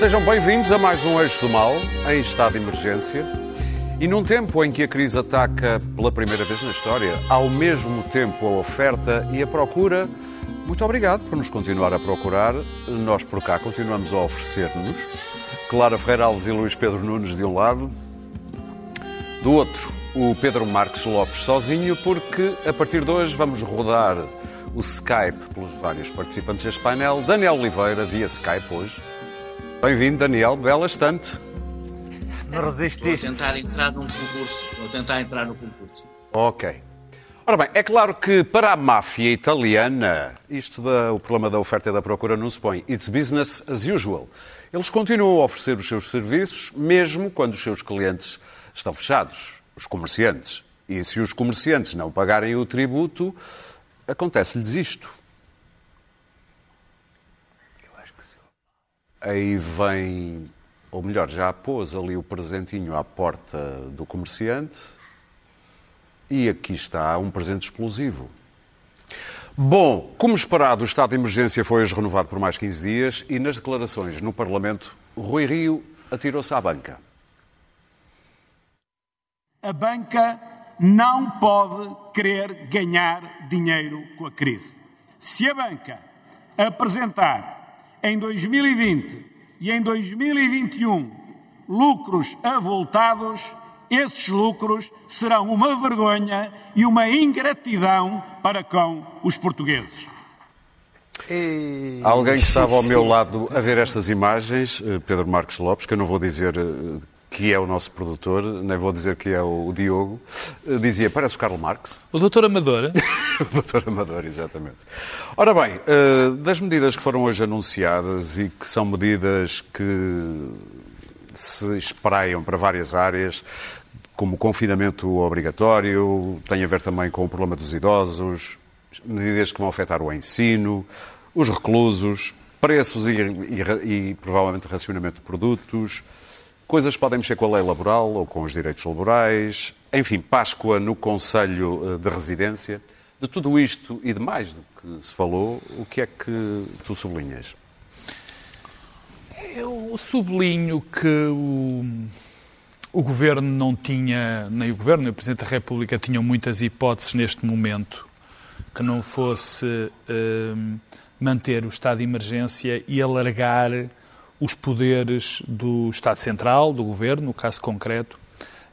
Sejam bem-vindos a mais um Eixo do Mal, em estado de emergência. E num tempo em que a crise ataca pela primeira vez na história, ao mesmo tempo a oferta e a procura, muito obrigado por nos continuar a procurar. Nós por cá continuamos a oferecer-nos. Clara Ferreira Alves e Luís Pedro Nunes de um lado, do outro, o Pedro Marques Lopes sozinho, porque a partir de hoje vamos rodar o Skype pelos vários participantes deste painel. Daniel Oliveira, via Skype hoje. Bem-vindo, Daniel, bela estante. Não resististe. Vou tentar entrar num concurso. Vou tentar entrar no concurso. Ok. Ora bem, é claro que para a máfia italiana, isto da, o problema da oferta e da procura não se põe. It's business as usual. Eles continuam a oferecer os seus serviços, mesmo quando os seus clientes estão fechados, os comerciantes. E se os comerciantes não pagarem o tributo, acontece-lhes isto. Aí vem, ou melhor, já pôs ali o presentinho à porta do comerciante e aqui está um presente explosivo. Bom, como esperado, o estado de emergência foi hoje renovado por mais 15 dias e nas declarações no Parlamento, Rui Rio atirou-se à banca. A banca não pode querer ganhar dinheiro com a crise. Se a banca apresentar em 2020 e em 2021 lucros avultados, esses lucros serão uma vergonha e uma ingratidão para com os portugueses. Alguém que estava ao meu lado a ver estas imagens, eh, Pedro Marques Lopes, que eu não vou dizer eh, que é o nosso produtor, nem vou dizer que é o Diogo, eh, dizia, parece o Carlos Marx. O doutor Amador. o doutor Amador, exatamente. Ora bem, eh, das medidas que foram hoje anunciadas e que são medidas que se espraiam para várias áreas, como confinamento obrigatório, tem a ver também com o problema dos idosos, medidas que vão afetar o ensino, os reclusos, preços e, e, e provavelmente racionamento de produtos, Coisas podem mexer com a lei laboral ou com os direitos laborais. Enfim, Páscoa no Conselho eh, de Residência. De tudo isto e de mais do que se falou, o que é que tu sublinhas? Eu sublinho que o, o Governo não tinha, nem o Governo nem o Presidente da República tinham muitas hipóteses neste momento que não fosse uh, manter o estado de emergência e alargar os poderes do Estado Central, do Governo, no caso concreto,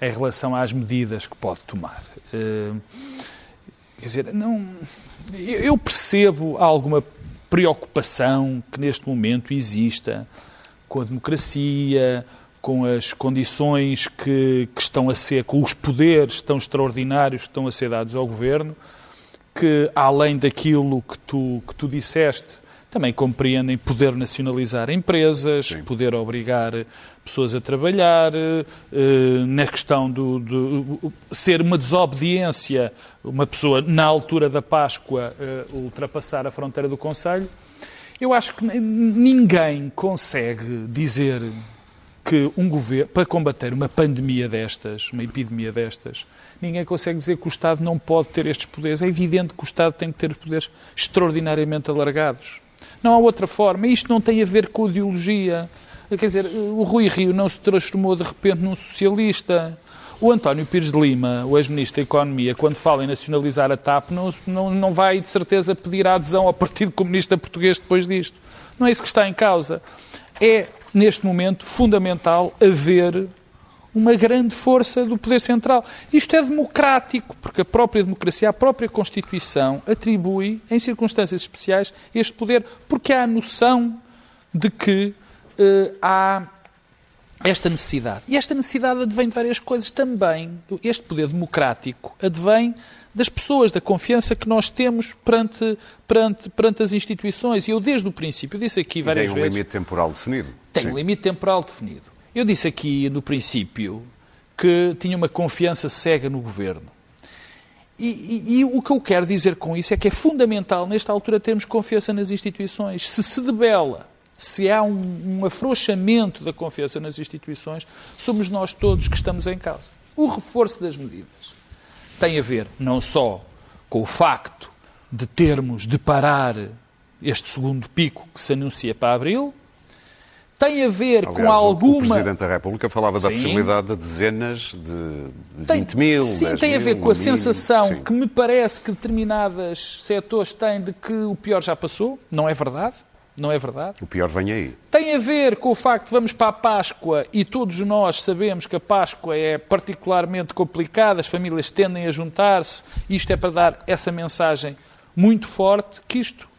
em relação às medidas que pode tomar. Uh, quer dizer, não, eu percebo alguma preocupação que neste momento exista com a democracia, com as condições que, que, estão a ser, com os poderes tão extraordinários que estão a ser dados ao Governo, que além daquilo que tu, que tu disseste, também compreendem poder nacionalizar empresas, Sim. poder obrigar pessoas a trabalhar, eh, na questão do, do, ser uma desobediência, uma pessoa na altura da Páscoa eh, ultrapassar a fronteira do Conselho. Eu acho que ninguém consegue dizer que um governo, para combater uma pandemia destas, uma epidemia destas, ninguém consegue dizer que o Estado não pode ter estes poderes. É evidente que o Estado tem que ter poderes extraordinariamente alargados. Não há outra forma. Isto não tem a ver com ideologia. Quer dizer, o Rui Rio não se transformou de repente num socialista. O António Pires de Lima, o ex-ministro da Economia, quando fala em nacionalizar a TAP, não, não, não vai de certeza pedir a adesão ao Partido Comunista Português depois disto. Não é isso que está em causa. É, neste momento, fundamental haver uma grande força do poder central. Isto é democrático, porque a própria democracia, a própria Constituição atribui, em circunstâncias especiais, este poder, porque há a noção de que uh, há esta necessidade. E esta necessidade advém de várias coisas também. Este poder democrático advém das pessoas, da confiança que nós temos perante, perante, perante as instituições. E eu, desde o princípio, disse aqui várias vezes... tem um vezes, limite temporal definido. Tem Sim. um limite temporal definido. Eu disse aqui no princípio que tinha uma confiança cega no governo. E, e, e, o que eu quero dizer com isso é que é fundamental, nesta altura, termos confiança nas instituições. Se se debela, se há um, um afrouxamento da confiança nas instituições, somos nós todos que estamos em causa. O reforço das medidas tem a ver não só com o facto de termos de parar este segundo pico que se anuncia para abril, tem a ver Aliás, com o- O alguma. Presidente da República falava da Sim. possibilidade de dezenas de Tem- 20 mil. Sim, 10 tem a ver mil, com a mínimo. sensação Sim. que me parece que determinados setores têm de que o pior já passou. Não é verdade. Não é verdade. O pior vem aí. Tem a ver com o facto de vamos para a Páscoa e todos nós sabemos que a Páscoa é particularmente complicada, as famílias tendem a juntar-se, isto é para dar essa mensagem muito forte que isto,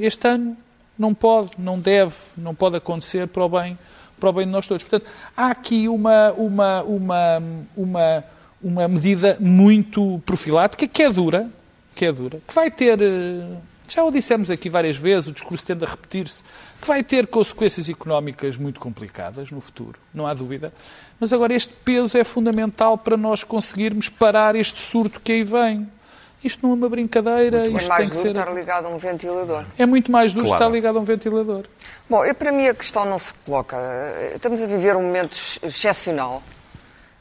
este ano, não pode, não deve, não pode acontecer para o bem, para o bem de nós todos. Portanto, há aqui uma, uma, uma, uma, uma medida muito profilática que é dura, que é dura, que vai ter, eh, já o dissemos aqui várias vezes, o discurso tende a repetir-se, que vai ter consequências económicas muito complicadas no futuro, não há dúvida. Mas agora este peso é fundamental para nós conseguirmos parar este surto que aí vem. Isto não é uma brincadeira, É isto mais tem que duro ser... estar ligado a um ventilador. É muito mais duro Claro. estar ligado a um ventilador. Bom, eu, para mim a questão não se coloca. Estamos a viver um momento ex- excepcional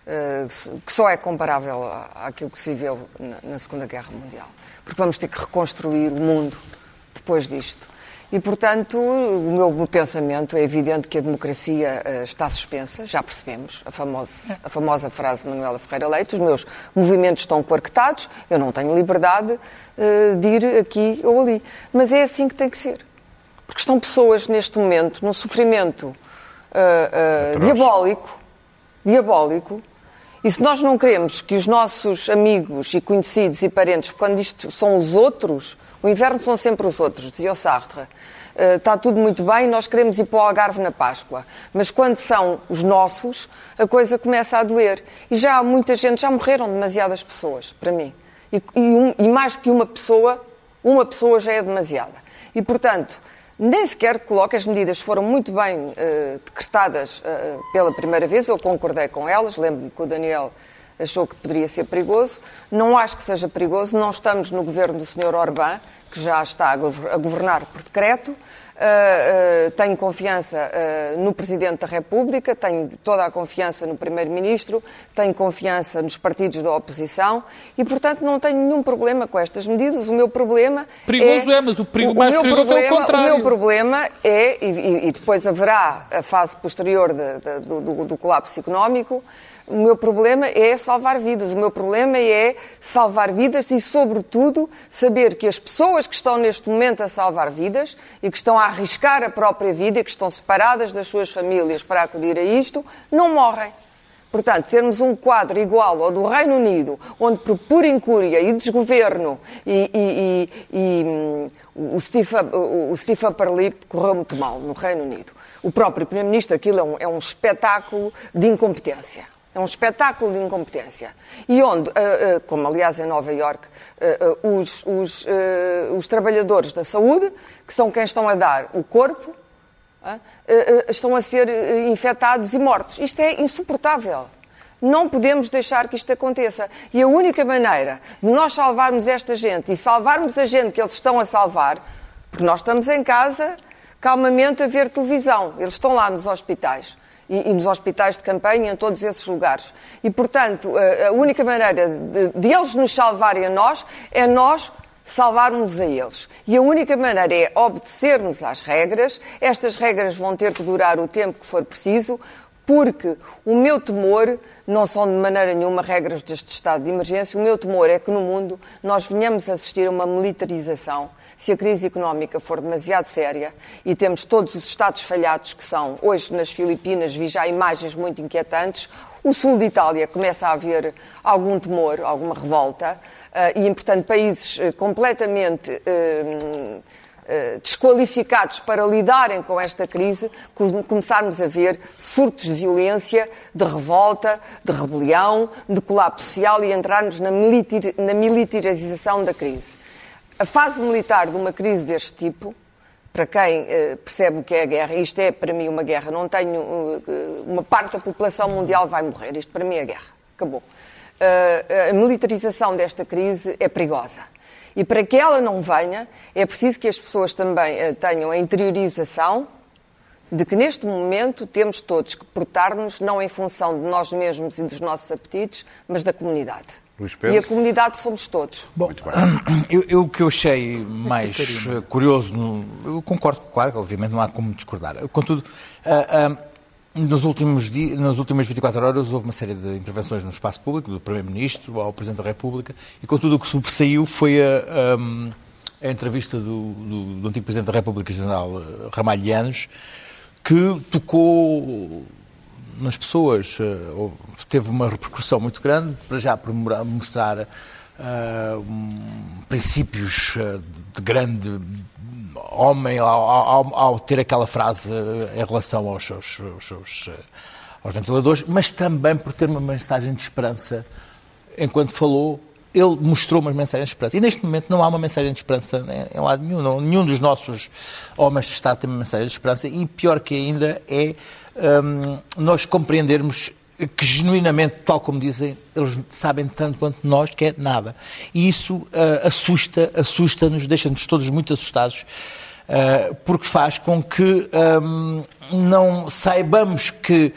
eh, que só é comparável àquilo que se viveu na Segunda Guerra Mundial. Porque vamos ter que reconstruir o mundo depois disto. E, portanto, o meu pensamento é evidente que a democracia eh, está suspensa, já percebemos, a famosa, a famosa frase de Manuela Ferreira Leite, os meus movimentos estão coarquetados, eu não tenho liberdade eh, de ir aqui ou ali. Mas é assim que tem que ser. Porque estão pessoas neste momento num sofrimento ah, Atroz. diabólico, diabólico, e se nós não queremos que os nossos amigos e conhecidos e parentes, quando isto são os outros, o inverno são sempre os outros, dizia o Sartre, ah, está tudo muito bem, nós queremos ir para o Algarve na Páscoa. Mas quando são os nossos, a coisa começa a doer. E já há muita gente, já morreram demasiadas pessoas, para mim. E, e um- e mais que uma pessoa, uma pessoa já é demasiada. E, portanto, nem sequer coloco, as medidas foram muito bem eh, decretadas eh, pela primeira vez, eu concordei com elas, lembro-me que o Daniel achou que poderia ser perigoso. Não acho que seja perigoso, não estamos no governo do Sr. Orbán, que já está a gover- a governar por decreto. Uh, uh, tenho confiança uh, no Presidente da República, tenho toda a confiança no Primeiro-Ministro, tenho confiança nos partidos da oposição e, portanto, não tenho nenhum problema com estas medidas. O meu problema Perigoso é... é, mas o perigo- mais meu perigoso é o problema- contrário. O meu problema é, e, e- e depois haverá a fase posterior de- de- do, do- do colapso económico, o meu problema é salvar vidas. O meu problema é salvar vidas e, sobretudo, saber que as pessoas que estão neste momento a salvar vidas e que estão a arriscar a própria vida e que estão separadas das suas famílias para acudir a isto, não morrem. Portanto, termos um quadro igual ao do Reino Unido, onde por pura incúria e desgoverno e, e- e- e, hum, o Steve, o o Steve Upper Lip correu muito mal no Reino Unido. O próprio Primeiro-Ministro, aquilo é um, é um espetáculo de incompetência. É um espetáculo de incompetência. E onde, ah, ah, como aliás em Nova Iorque, ah, os, os, os trabalhadores da saúde, que são quem estão a dar o corpo, estão a ser infectados e mortos. Isto é insuportável. Não podemos deixar que isto aconteça. E a única maneira de nós salvarmos esta gente e salvarmos a gente que eles estão a salvar, porque nós estamos em casa calmamente a ver televisão, eles estão lá nos hospitais. E, e nos hospitais de campanha, em todos esses lugares. E, portanto, a, a única maneira de, de eles nos salvarem a nós é nós salvarmos a eles. E a única maneira é obedecermos às regras. Estas regras vão ter que durar o tempo que for preciso, porque o meu temor não são de maneira nenhuma regras deste estado de emergência. O meu temor é que no mundo nós venhamos a assistir a uma militarização. Se a crise económica for demasiado séria e temos todos os Estados falhados que são, hoje nas Filipinas vi já imagens muito inquietantes, o sul de Itália começa a haver algum temor, alguma revolta, eh, e, portanto, países eh, completamente eh, desqualificados para lidarem com esta crise, com- começarmos a ver surtos de violência, de revolta, de rebelião, de colapso social e entrarmos na militarização da crise. A fase militar de uma crise deste tipo, para quem eh, percebe o que é a guerra, isto é para mim uma guerra, não tenho. eh, uma parte da população mundial vai morrer, isto para mim é guerra, acabou. Eh, a militarização desta crise é perigosa. E para que ela não venha, é preciso que as pessoas também tenham a interiorização de que neste momento temos todos que portar-nos não em função de nós mesmos e dos nossos apetites, mas da comunidade. Luís E Pedro? a comunidade somos todos. Bom, eu, eu o que eu achei mais eh, curioso, no- eu concordo, claro, obviamente não há como discordar. Contudo, ah, ah, nos últimos dias, nas últimas 24 horas houve uma série de intervenções no espaço público, do Primeiro-Ministro ao Presidente da República, e contudo o que sobressaiu foi a, a- a entrevista do, do- do antigo Presidente da República, General Ramalhianos, que tocou nas pessoas, eh, teve uma repercussão muito grande, para já por mostrar um, princípios ah, de grande homem ao, ao- ao ter aquela frase eh, em relação aos seus, aos seus, eh, aos ventiladores, mas também por ter uma mensagem de esperança enquanto falou. Ele mostrou uma mensagem de esperança. E neste momento não há uma mensagem de esperança em- lado nenhum. Não, nenhum dos nossos homens de Estado tem uma mensagem de esperança. E pior que ainda é hum, nós compreendermos que genuinamente, tal como dizem, eles sabem tanto quanto nós que é nada. E isso ah, assusta, assusta-nos, deixa-nos todos muito assustados, ah, porque faz com que hum, não saibamos que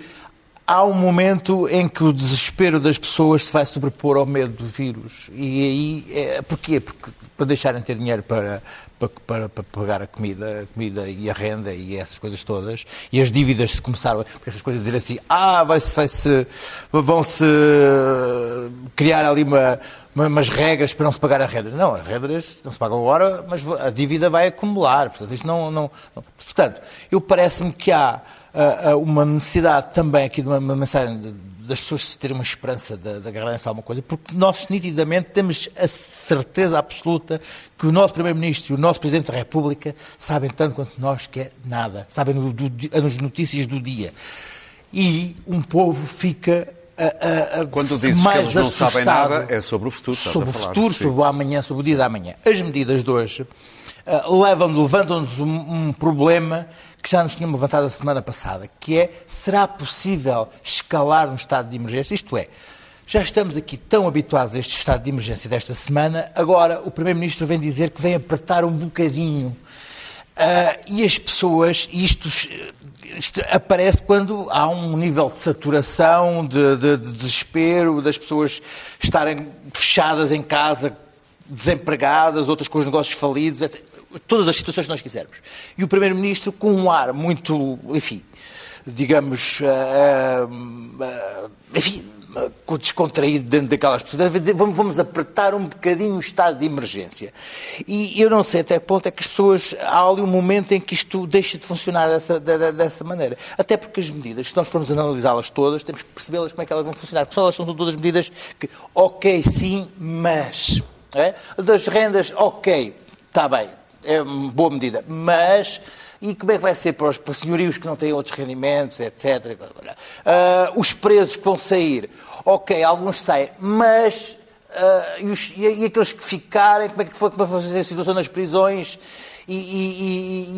há um momento em que o desespero das pessoas se vai sobrepor ao medo do vírus. E aí, é, porquê? Porque para deixarem de ter dinheiro para, para, para, para pagar a comida, a comida e a renda e essas coisas todas, e as dívidas se começaram, essas coisas dizer assim, ah, vai-se, vai-se, vão-se criar ali uma, umas regras para não se pagar a renda. Não, as regras não se pagam agora, mas a dívida vai acumular. Portanto, isto não, não, não- Portanto, eu parece-me que há ah, uma necessidade também aqui de uma, uma mensagem de- das pessoas terem uma esperança de, de agarrarem-se a alguma coisa, porque nós nitidamente temos a certeza absoluta que o nosso Primeiro-Ministro e o nosso Presidente da República sabem tanto quanto nós que é nada, sabem do di- as notícias do dia. E um povo fica a, a- a- Quando dizes que eles não sabem nada, é sobre o futuro, Sobre o futuro, sobre o amanhã, sobre o dia da manhã. As medidas de hoje ah, levam, levantam-nos um, um problema que já nos tínhamos levantado a semana passada, que é, será possível escalar um estado de emergência? Isto é, já estamos aqui tão habituados a este estado de emergência desta semana, agora o Primeiro-Ministro vem dizer que vem apertar um bocadinho. Ah, e as pessoas, isto, isto aparece quando há um nível de saturação, de, de- de desespero, das pessoas estarem fechadas em casa, desempregadas, outras com os negócios falidos, etc. todas as situações que nós quisermos. E o Primeiro-Ministro, com um ar muito, enfim, digamos, ah, ah, enfim, descontraído dentro daquelas pessoas, vamos, vamos apertar um bocadinho o estado de emergência. E eu não sei até que ponto é que as pessoas, há ali um momento em que isto deixa de funcionar dessa, de- de- dessa maneira. Até porque as medidas, se nós formos analisá-las todas, temos que percebê-las como é que elas vão funcionar, porque só elas são todas medidas que, ok, sim, mas. é? Das rendas, ok, está bem, é boa medida, mas e como é que vai ser para os para senhorios que não têm outros rendimentos, etc. Ah, os presos que vão sair, ok, alguns saem, mas ah, e, os- e- e aqueles que ficarem, como é que foi como é vai ser a situação nas prisões e,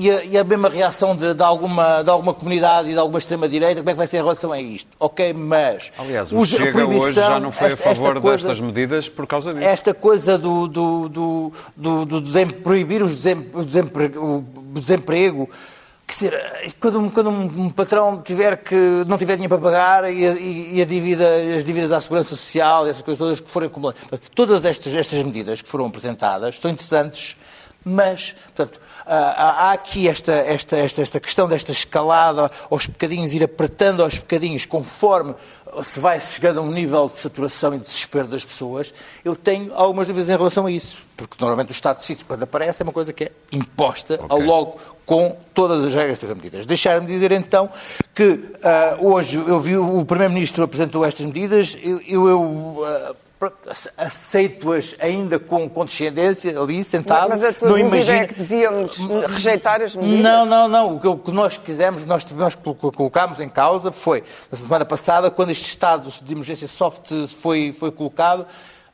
e- a, a mesma reação de, de alguma, de alguma comunidade e de alguma extrema-direita, como é que vai ser em relação a isto? Ok, mas... Aliás, o os- a Chega proibição, hoje já não foi esta- a favor coisa- destas medidas por causa disso. esta coisa do, do, do, do, do desem- proibir os desem- o o desemprego, que ser, quando, um- quando um, patrão tiver que não tiver dinheiro para pagar e, e- dívida, as dívidas à segurança social, essas coisas todas que forem acumuladas, todas estas, estas medidas que foram apresentadas são interessantes, mas, portanto, há, há- há aqui esta, esta, esta, esta questão desta escalada aos bocadinhos, ir apertando aos bocadinhos conforme se vai chegando a um nível de saturação e de desespero das pessoas, eu tenho algumas dúvidas em relação a isso. Porque normalmente o estado de sítio, quando aparece, é uma coisa que é imposta ao logo com todas as regras das medidas. Deixaram-me dizer então que ah, hoje eu vi o Primeiro-Ministro apresentou estas medidas, eu, eu, ah, ace- aceito-as ainda com condescendência ali, sentado. Mas a tua não dúvida imagino... é que devíamos rejeitar as medidas? Não, não, não. O que, o que nós quisemos, nós, nós colo- colocámos em causa foi, na semana passada, quando este estado de emergência soft foi, foi colocado,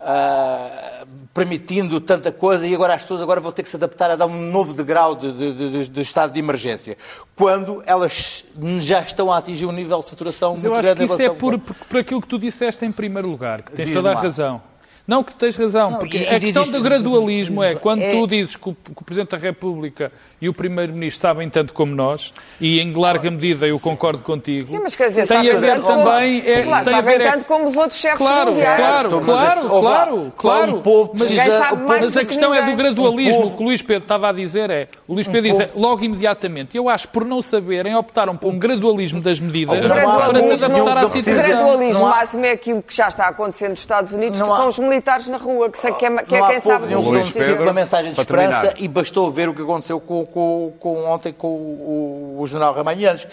ah, permitindo tanta coisa, e agora as pessoas agora vão ter que se adaptar a dar um novo degrau de, de- de- de estado de emergência. Quando elas já estão a atingir um nível de saturação Mas muito eu acho grande que isso é por, por, por aquilo que tu disseste em primeiro lugar, que tens toda a razão. Não, que tens razão, Não, porque e- a e questão do gradualismo é quando é- tu dizes que o, que o Presidente da República e o Primeiro-Ministro sabem tanto como nós, e em larga medida eu concordo contigo, Sim, mas quer dizer, tem a ver como- também... Sim, É, claro, tem a sabem ver é- tanto como os outros chefes Claro, mundiais. claro, Mas claro, lá, claro, qual claro. um povo Mas, precisa- sabe mais mas a do que questão é do ninguém. gradualismo. Um povo- O que o Luís Pedro estava a dizer é, o Luís Pedro diz, é, logo imediatamente. Eu acho, por não saberem, optaram por um gradualismo das medidas O para se gradualismo, adaptar à não o situação. gradualismo máximo é aquilo que já está acontecendo nos Estados Unidos, que são os militares na rua, que, sei que é, que é há quem sabe que Luís de uma mensagem de esperança terminar. e bastou ver o que aconteceu com, com, com ontem com o, o, o general Ramalhantes.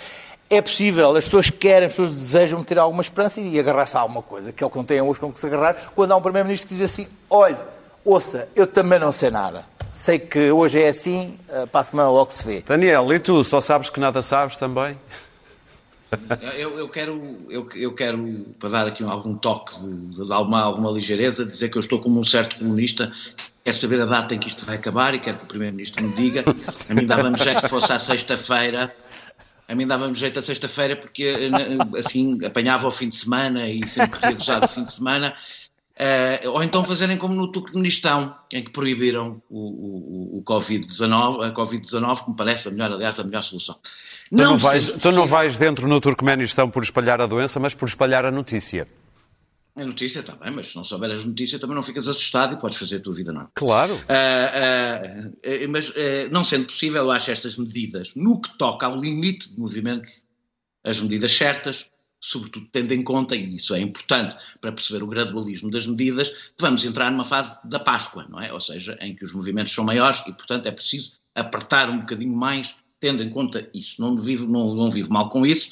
É possível, as pessoas querem, as pessoas desejam ter alguma esperança e agarrar-se a alguma coisa, que é o que não têm hoje com que se agarrar, quando há um Primeiro-Ministro que diz assim, olha, ouça, eu também não sei nada. Sei que hoje é assim, eh, para a semana logo se vê. Daniel, e tu? Só sabes que nada sabes também? Eu, eu quero, eu, eu quero, para dar aqui algum toque de, de alguma, alguma ligeireza, dizer que eu estou como um certo comunista, quer saber a data em que isto vai acabar e quero que o Primeiro-Ministro me diga. A mim dava-me jeito que fosse à sexta-feira. A mim dava-me jeito a sexta-feira porque eh, assim apanhava o fim de semana e sempre podia gozar o fim de semana. Eh, ou então fazerem como no Turcomenistão, em que proibiram o, o, o Covid-19, a Covid-19, que me parece a melhor, aliás, a melhor solução. Tu não, vais, tu não vais dentro no Turcomenistão por espalhar a doença, mas por espalhar a notícia. A notícia está bem, mas se não souber as notícias também não ficas assustado e podes fazer a tua vida normal. Claro. Ah, ah, ah, mas, ah, não sendo possível, eu acho estas medidas, no que toca ao limite de movimentos, as medidas certas, sobretudo tendo em conta, e isso é importante para perceber o gradualismo das medidas, vamos entrar numa fase da Páscoa, não é? Ou seja, em que os movimentos são maiores e, portanto, é preciso apertar um bocadinho mais, tendo em conta isso. Não vivo, não, não vivo mal com isso.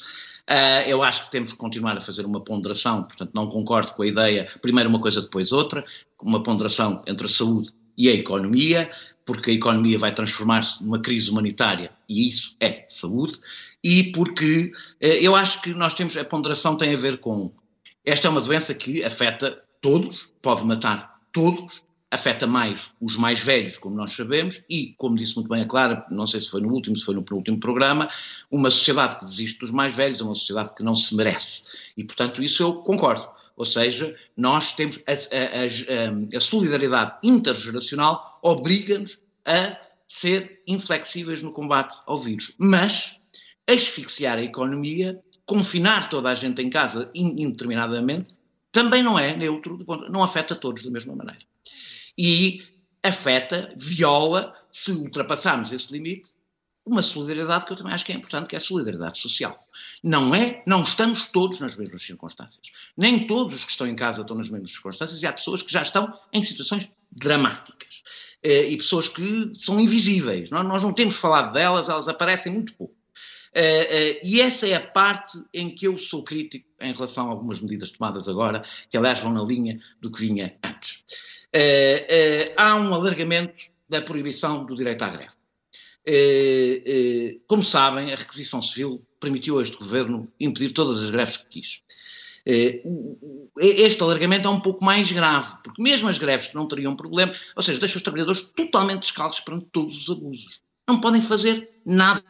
Uh, eu acho que temos que continuar a fazer uma ponderação, portanto, não concordo com a ideia, primeiro uma coisa, depois outra, uma ponderação entre a saúde e a economia, porque a economia vai transformar-se numa crise humanitária e isso é saúde, e porque uh, eu acho que nós temos, a ponderação tem a ver com, esta é uma doença que afeta todos, pode matar todos, afeta mais os mais velhos, como nós sabemos, e, como disse muito bem a Clara, não sei se foi no último, se foi no penúltimo programa, uma sociedade que desiste dos mais velhos é uma sociedade que não se merece. E, portanto, isso eu concordo. Ou seja, nós temos a, a, a, a solidariedade intergeracional obriga-nos a ser inflexíveis no combate ao vírus. Mas asfixiar a economia, confinar toda a gente em casa indeterminadamente, também não é neutro, não afeta todos da mesma maneira e afeta, viola, se ultrapassarmos esse limite, uma solidariedade que eu também acho que é importante, que é a solidariedade social. Não é, não estamos todos nas mesmas circunstâncias. Nem todos os que estão em casa estão nas mesmas circunstâncias e há pessoas que já estão em situações dramáticas. E pessoas que são invisíveis. Nós não temos falado delas, elas aparecem muito pouco. E essa é a parte em que eu sou crítico em relação a algumas medidas tomadas agora, que aliás vão na linha do que vinha antes. Uh, uh, há um alargamento da proibição do direito à greve. Uh, como sabem, a requisição civil permitiu a este governo impedir todas as greves que quis. este alargamento é um pouco mais grave, porque mesmo as greves que não teriam problema, ou seja, deixa os trabalhadores totalmente descalços perante todos os abusos. Não podem fazer nada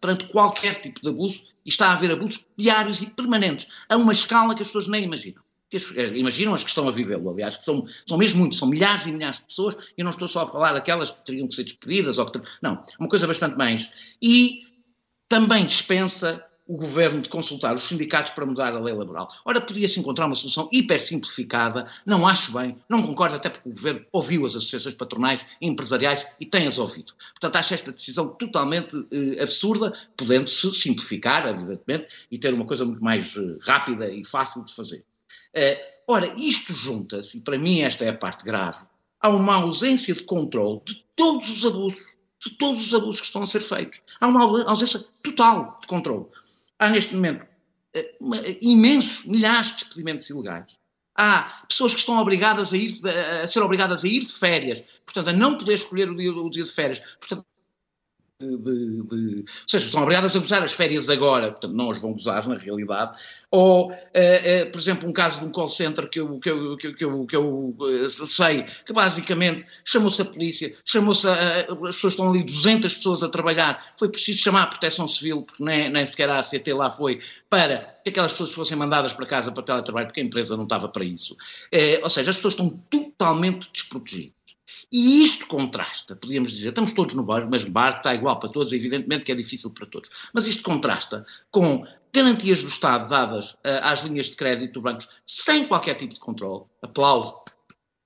perante qualquer tipo de abuso e está a haver abusos diários e permanentes, a uma escala que as pessoas nem imaginam imaginam as que estão a vivê-lo, aliás, que são, são mesmo muitos, são milhares e milhares de pessoas, e não estou só a falar daquelas que teriam que ser despedidas, ou que, não, uma coisa bastante mais. E também dispensa o governo de consultar os sindicatos para mudar a lei laboral. Ora, podia-se encontrar uma solução hiper simplificada, não acho bem, não concordo, até porque o governo ouviu as associações patronais e empresariais e tem-as ouvido. Portanto, acho esta decisão totalmente eh, absurda, podendo-se simplificar, evidentemente, e ter uma coisa muito mais eh, rápida e fácil de fazer. Uh, ora, isto junta-se, e para mim esta é a parte grave, há uma ausência de controle de todos os abusos, de todos os abusos que estão a ser feitos. Há uma ausência total de controle. Há neste momento uma, imensos, milhares de despedimentos ilegais. Há pessoas que estão obrigadas a, ir, a ser obrigadas a ir de férias, portanto, a não poder escolher o dia, o dia de férias. Portanto, de, de, de, ou seja, estão obrigadas a gozar as férias agora, portanto não as vão gozar na realidade, ou, uh, uh, por exemplo, um caso de um call center que eu, que eu, que eu, que eu, que eu uh, sei, que basicamente chamou-se a polícia, chamou-se as pessoas estão ali 200 pessoas a trabalhar, foi preciso chamar a proteção civil, porque nem, nem sequer a ACT lá foi, para que aquelas pessoas fossem mandadas para casa para teletrabalho, porque a empresa não estava para isso. ou seja, as pessoas estão totalmente desprotegidas. E isto contrasta, podíamos dizer, estamos todos no mesmo barco, está igual para todos, evidentemente que é difícil para todos, mas isto contrasta com garantias do Estado dadas uh, às linhas de crédito dos bancos sem qualquer tipo de controle. Aplaudo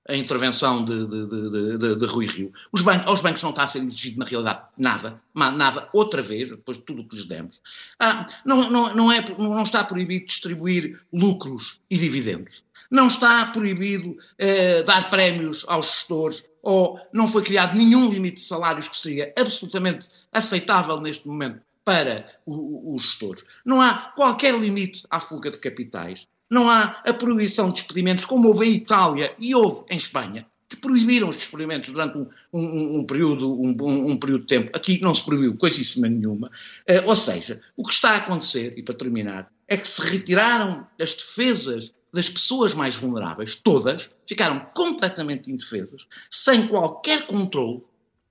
a intervenção de, de, de, de, Rui Rio. Os bancos, aos bancos não está a ser exigido, na realidade, nada, nada, outra vez, depois de tudo o que lhes demos. Ah, não, não, não, é, não está proibido distribuir lucros e dividendos. Não está proibido eh, dar prémios aos gestores ou não foi criado nenhum limite de salários que seria absolutamente aceitável neste momento para os gestores. Não há qualquer limite à fuga de capitais. Não há a proibição de despedimentos, como houve em Itália e houve em Espanha, que proibiram os despedimentos durante um, um, um período, um, um, período de tempo. Aqui não se proibiu coisíssima nenhuma. Uh, ou seja, o que está a acontecer, e para terminar, é que se retiraram as defesas das pessoas mais vulneráveis, todas, ficaram completamente indefesas, sem qualquer controle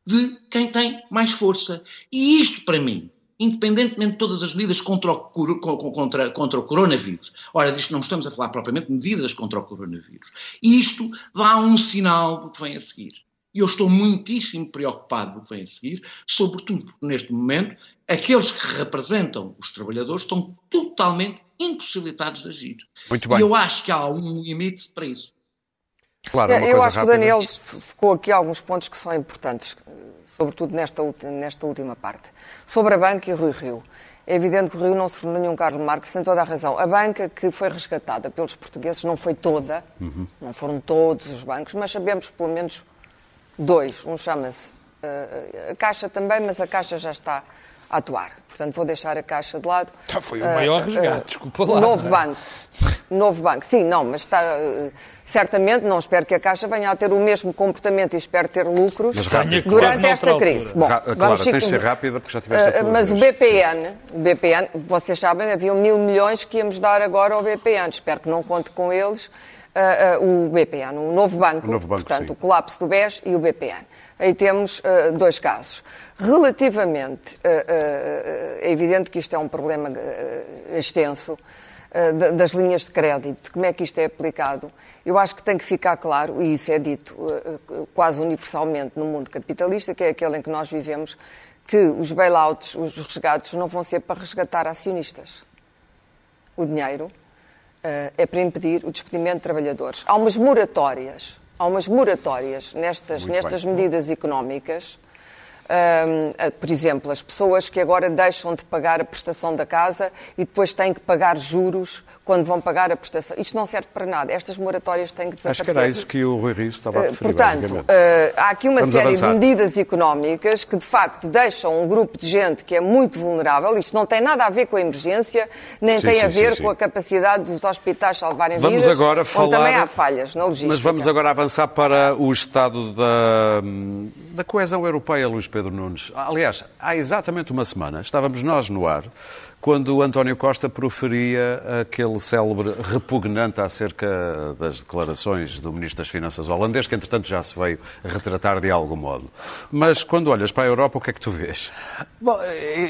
de quem tem mais força. E isto, para mim, independentemente de todas as medidas contra o, contra, contra o coronavírus. Ora, disto não estamos a falar propriamente de medidas contra o coronavírus. E isto dá um sinal do que vem a seguir. E eu estou muitíssimo preocupado do que vem a seguir, sobretudo porque neste momento aqueles que representam os trabalhadores estão totalmente impossibilitados de agir. Muito bem. E eu acho que há um limite para isso. Claro, é eu acho rápida. que o Daniel ficou aqui alguns pontos que são importantes, sobretudo nesta, nesta última parte. Sobre a banca e Rui Rio. É evidente que o Rio não se tornou nenhum Carlos Marques, tem toda a razão. A banca que foi resgatada pelos portugueses não foi toda, uhum. não foram todos os bancos, mas sabemos pelo menos Dois, um chama-se uh, a Caixa também, mas a Caixa já está a atuar. Portanto, vou deixar a Caixa de lado. Tá, foi o maior uh, resgate, uh, desculpa lá. Novo é? banco. Novo banco. Sim, não, mas está... certamente, não espero que a Caixa venha a ter o mesmo comportamento e espero ter lucros durante esta crise. Bom, claro, vamos tens de ser rápida porque já tiveste uh, Mas o BPN, o BPN, vocês sabem, havia mil milhões que íamos dar agora ao BPN. Espero que não conte com eles uh, uh, o BPN, o novo banco, o novo banco portanto, sim. o colapso do BES e o BPN. Aí temos uh, dois casos. Relativamente, é evidente que isto é um problema extenso, das linhas de crédito, de como é que isto é aplicado, eu acho que tem que ficar claro, e isso é dito quase universalmente no mundo capitalista, que é aquele em que nós vivemos, que os bailouts, os resgates, não vão ser para resgatar acionistas. O dinheiro eh, é para impedir o despedimento de trabalhadores. Há umas moratórias, há umas moratórias nestas, nestas medidas económicas por exemplo, as pessoas que agora deixam de pagar a prestação da casa e depois têm que pagar juros quando vão pagar a prestação. Isto não serve para nada. Estas moratórias têm que desaparecer. Acho que era isso que o Rui Rio estava a referir, Portanto, uh, há aqui uma Vamos série avançar. de medidas económicas que, de facto, deixam um grupo de gente que é muito vulnerável. Isto não tem nada a ver com a emergência, nem sim, tem sim, a ver sim, com a capacidade dos hospitais salvarem vamos vidas, agora falar... também há falhas na logística. Mas vamos agora avançar para o estado da, da coesão europeia, Luís Pedro Nunes. Aliás, há exatamente uma semana estávamos nós no ar quando o António Costa proferia aquele célebre repugnante acerca das declarações do Ministro das Finanças holandês, que entretanto já se veio retratar de algum modo. Mas quando olhas para a Europa, o que é que tu vês? Bom,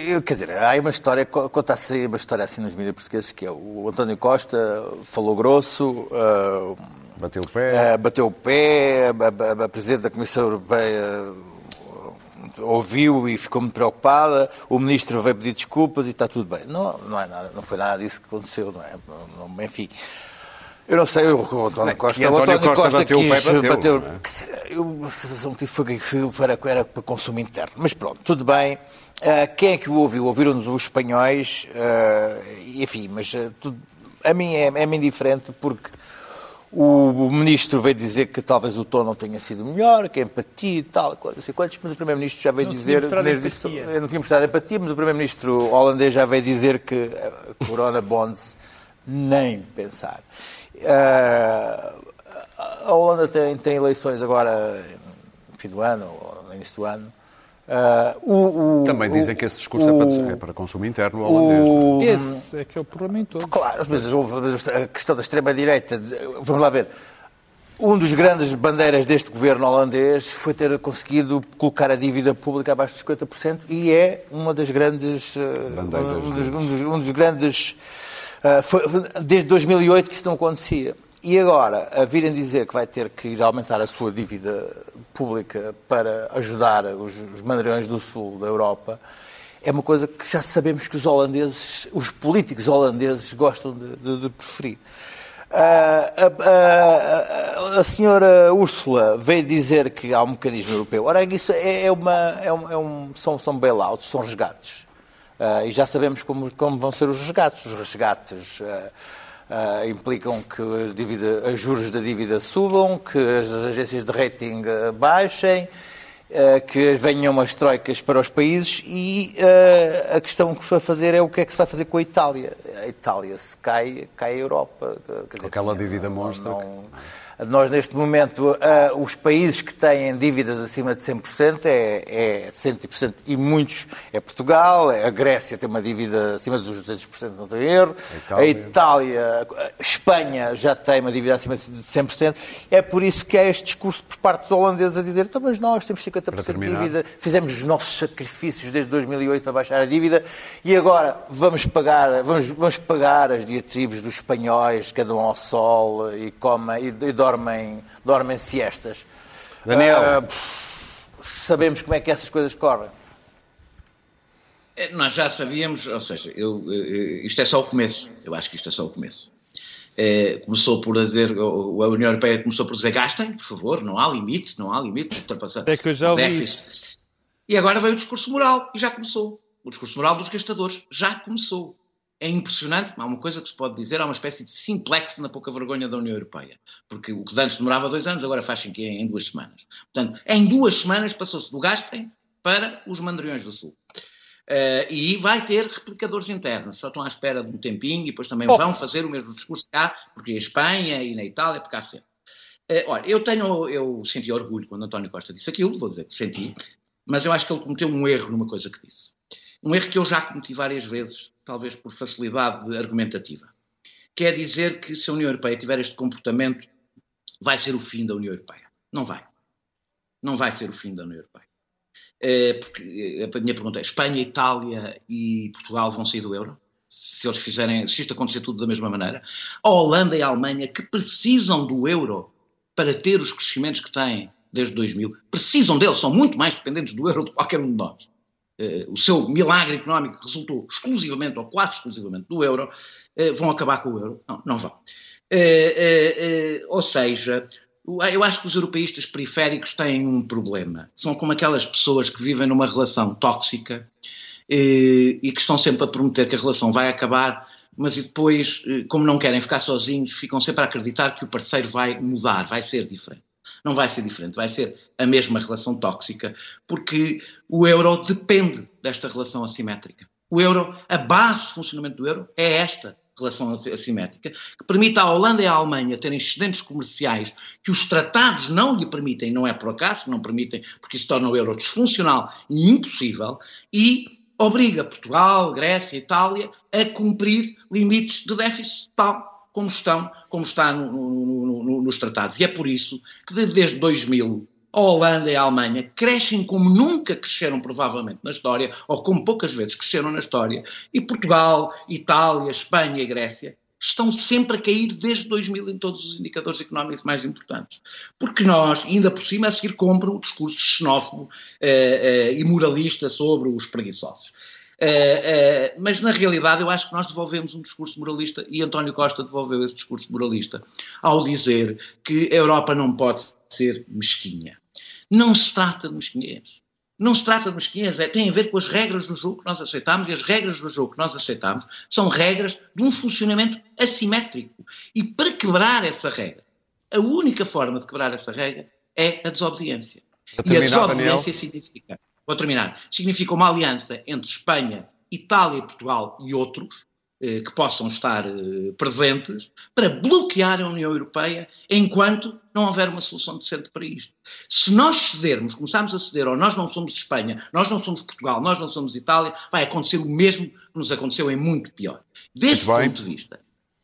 eu, quer dizer, há uma história, conta-se uma história assim nos mídias portugueses, que é o António Costa falou grosso. Uh, bateu o pé. Uh, bateu o pé, a, a, a Presidente da Comissão Europeia ouviu e ficou muito preocupada, o ministro veio pedir desculpas e está tudo bem. Não, não, é nada, não foi nada disso que aconteceu, não é? Não, enfim. Eu não sei, o António Costa, o António Costa, Costa bateu quis, o pé, bateu. bateu é? eu, a sensação que tive foi que era, para consumo interno. Mas pronto, tudo bem. Uh, quem é que o ouviu? Ouviram-nos os espanhóis, uh, enfim, mas uh, tudo, a mim é, é-me indiferente porque o, ministro veio dizer que talvez o tom não tenha sido melhor, que a empatia e tal, não sei quantos, mas o primeiro-ministro já veio não dizer. Eu não tinha mostrado empatia, mas o primeiro-ministro holandês já veio dizer que Corona Bonds nem pensar. Uh, a Holanda tem, tem, eleições agora, no fim do ano, ou no início do ano. Uh, o, o, Também dizem que esse discurso o, é, para, é, para, consumo interno holandês. É? Esse é que é o problema todo. Claro, mas a questão da extrema-direita, vamos lá ver. Um dos grandes bandeiras deste governo holandês foi ter conseguido colocar a dívida pública abaixo dos 50% e é uma das grandes. Uh, um, dos, um, dos, um dos grandes. Uh, foi, desde 2008 que isso não acontecia. E agora, a virem dizer que vai ter que ir aumentar a sua dívida pública para ajudar os, os do sul da Europa, é uma coisa que já sabemos que os holandeses, os políticos holandeses gostam de, de, de preferir. Uh, a, a, a, senhora Úrsula veio dizer que há um mecanismo europeu. Ora, isso é, é uma, é um, é um, são, são bailouts, são resgates. Uh, e já sabemos como, como vão ser os resgates. Os resgates uh, Uh, implicam que os, dívida, juros da dívida subam, que as agências de rating uh, baixem, uh, que venham umas troicas para os países e a questão que vai fazer é o que é que se vai fazer com a Itália. A Itália, se cai, cai a Europa. Quer dizer, Aquela dívida monstra. Não, nós, neste momento, uh, os países que têm dívidas acima de 100% é, é 100% e muitos é Portugal, a Grécia tem uma dívida acima dos 200%, não tem erro, a Itália. a a Espanha já tem uma dívida acima de 100%. É por isso que há este discurso por parte dos holandeses a dizer então, mas nós temos 50% de dívida, fizemos os nossos sacrifícios desde 2008 para baixar a dívida e agora vamos pagar, vamos, vamos pagar as diatribes dos espanhóis que andam ao sol e comem e, e dormem, dormem siestas. Daniel. Uh, sabemos como é que essas coisas correm. É, nós já sabíamos, ou seja, eu, eh, isto é só o começo. Eu acho que isto é só o começo. É, começou por dizer, a União Europeia começou por dizer gastem, por favor, não há limite, não há limite, ultrapassar é que eu já ouvi. E agora veio o discurso moral, e já começou. O discurso moral dos gastadores já começou é impressionante. Há uma coisa que se pode dizer, há uma espécie de simplex na pouca vergonha da União Europeia. Porque o que antes demorava dois anos, agora faz que em duas semanas. Portanto, em duas semanas passou-se do Gaspem para os Mandriões do Sul. Uh, e vai ter replicadores internos, só estão à espera de um tempinho e depois também oh. vão fazer o mesmo discurso cá, porque em Espanha e na Itália, porque há sempre. Uh, olha, eu tenho, eu senti orgulho quando António Costa disse aquilo, vou dizer que senti, mas eu acho que ele cometeu um erro numa coisa que disse. Um erro que eu já cometi várias vezes, talvez por facilidade argumentativa. Que é dizer que se a União Europeia tiver este comportamento, vai ser o fim da União Europeia. Não vai. Não vai ser o fim da União Europeia. É, porque a minha pergunta é: Espanha, Itália e Portugal vão sair do euro? Se eles fizerem, se isto acontecer tudo da mesma maneira. A Holanda e a Alemanha, que precisam do euro para ter os crescimentos que têm desde 2000, precisam deles, são muito mais dependentes do euro do que qualquer um de nós o seu milagre económico resultou exclusivamente ou quase exclusivamente do euro, uh, vão acabar com o euro? Não, não vão. Uh, ou seja, eu acho que os europeístas periféricos têm um problema. São como aquelas pessoas que vivem numa relação tóxica e que estão sempre a prometer que a relação vai acabar, mas depois, como não querem ficar sozinhos, ficam sempre a acreditar que o parceiro vai mudar, vai ser diferente não vai ser diferente, vai ser a mesma relação tóxica, porque o euro depende desta relação assimétrica. O euro, a base de funcionamento do euro é esta relação assimétrica, que permite à Holanda e à Alemanha terem excedentes comerciais que os tratados não lhe permitem, não é por acaso, não permitem, porque isso torna o euro disfuncional e impossível, e obriga Portugal, Grécia, Itália a cumprir limites de déficit tal como, estão, como está no, no, no, nos tratados. E é por isso que desde 2000 a Holanda e a Alemanha crescem como nunca cresceram provavelmente na história, ou como poucas vezes cresceram na história, e Portugal, Itália, Espanha e Grécia estão sempre a cair desde 2000 em todos os indicadores económicos mais importantes. Porque nós, ainda por cima, a seguir compram o discurso xenófobo eh, eh, e moralista sobre os preguiçosos. Uh, uh, mas na realidade eu acho que nós devolvemos um discurso moralista e António Costa devolveu esse discurso moralista ao dizer que a Europa não pode ser mesquinha. Não se trata de mesquinhez. Não se trata de mesquinhez, é, tem a ver com as regras do jogo que nós aceitamos e as regras do jogo que nós aceitamos são regras de um funcionamento assimétrico. E para quebrar essa regra, a única forma de quebrar essa regra é a desobediência. E a desobediência Daniel. significa vou terminar, significa uma aliança entre Espanha, Itália, Portugal e outros, eh, que possam estar eh, presentes para bloquear a União Europeia enquanto não houver uma solução decente para isto. Se nós cedermos, começarmos a ceder, ou nós não somos Espanha, nós não somos Portugal, nós não somos Itália, vai acontecer o mesmo que nos aconteceu em muito pior. Desse ponto de vista,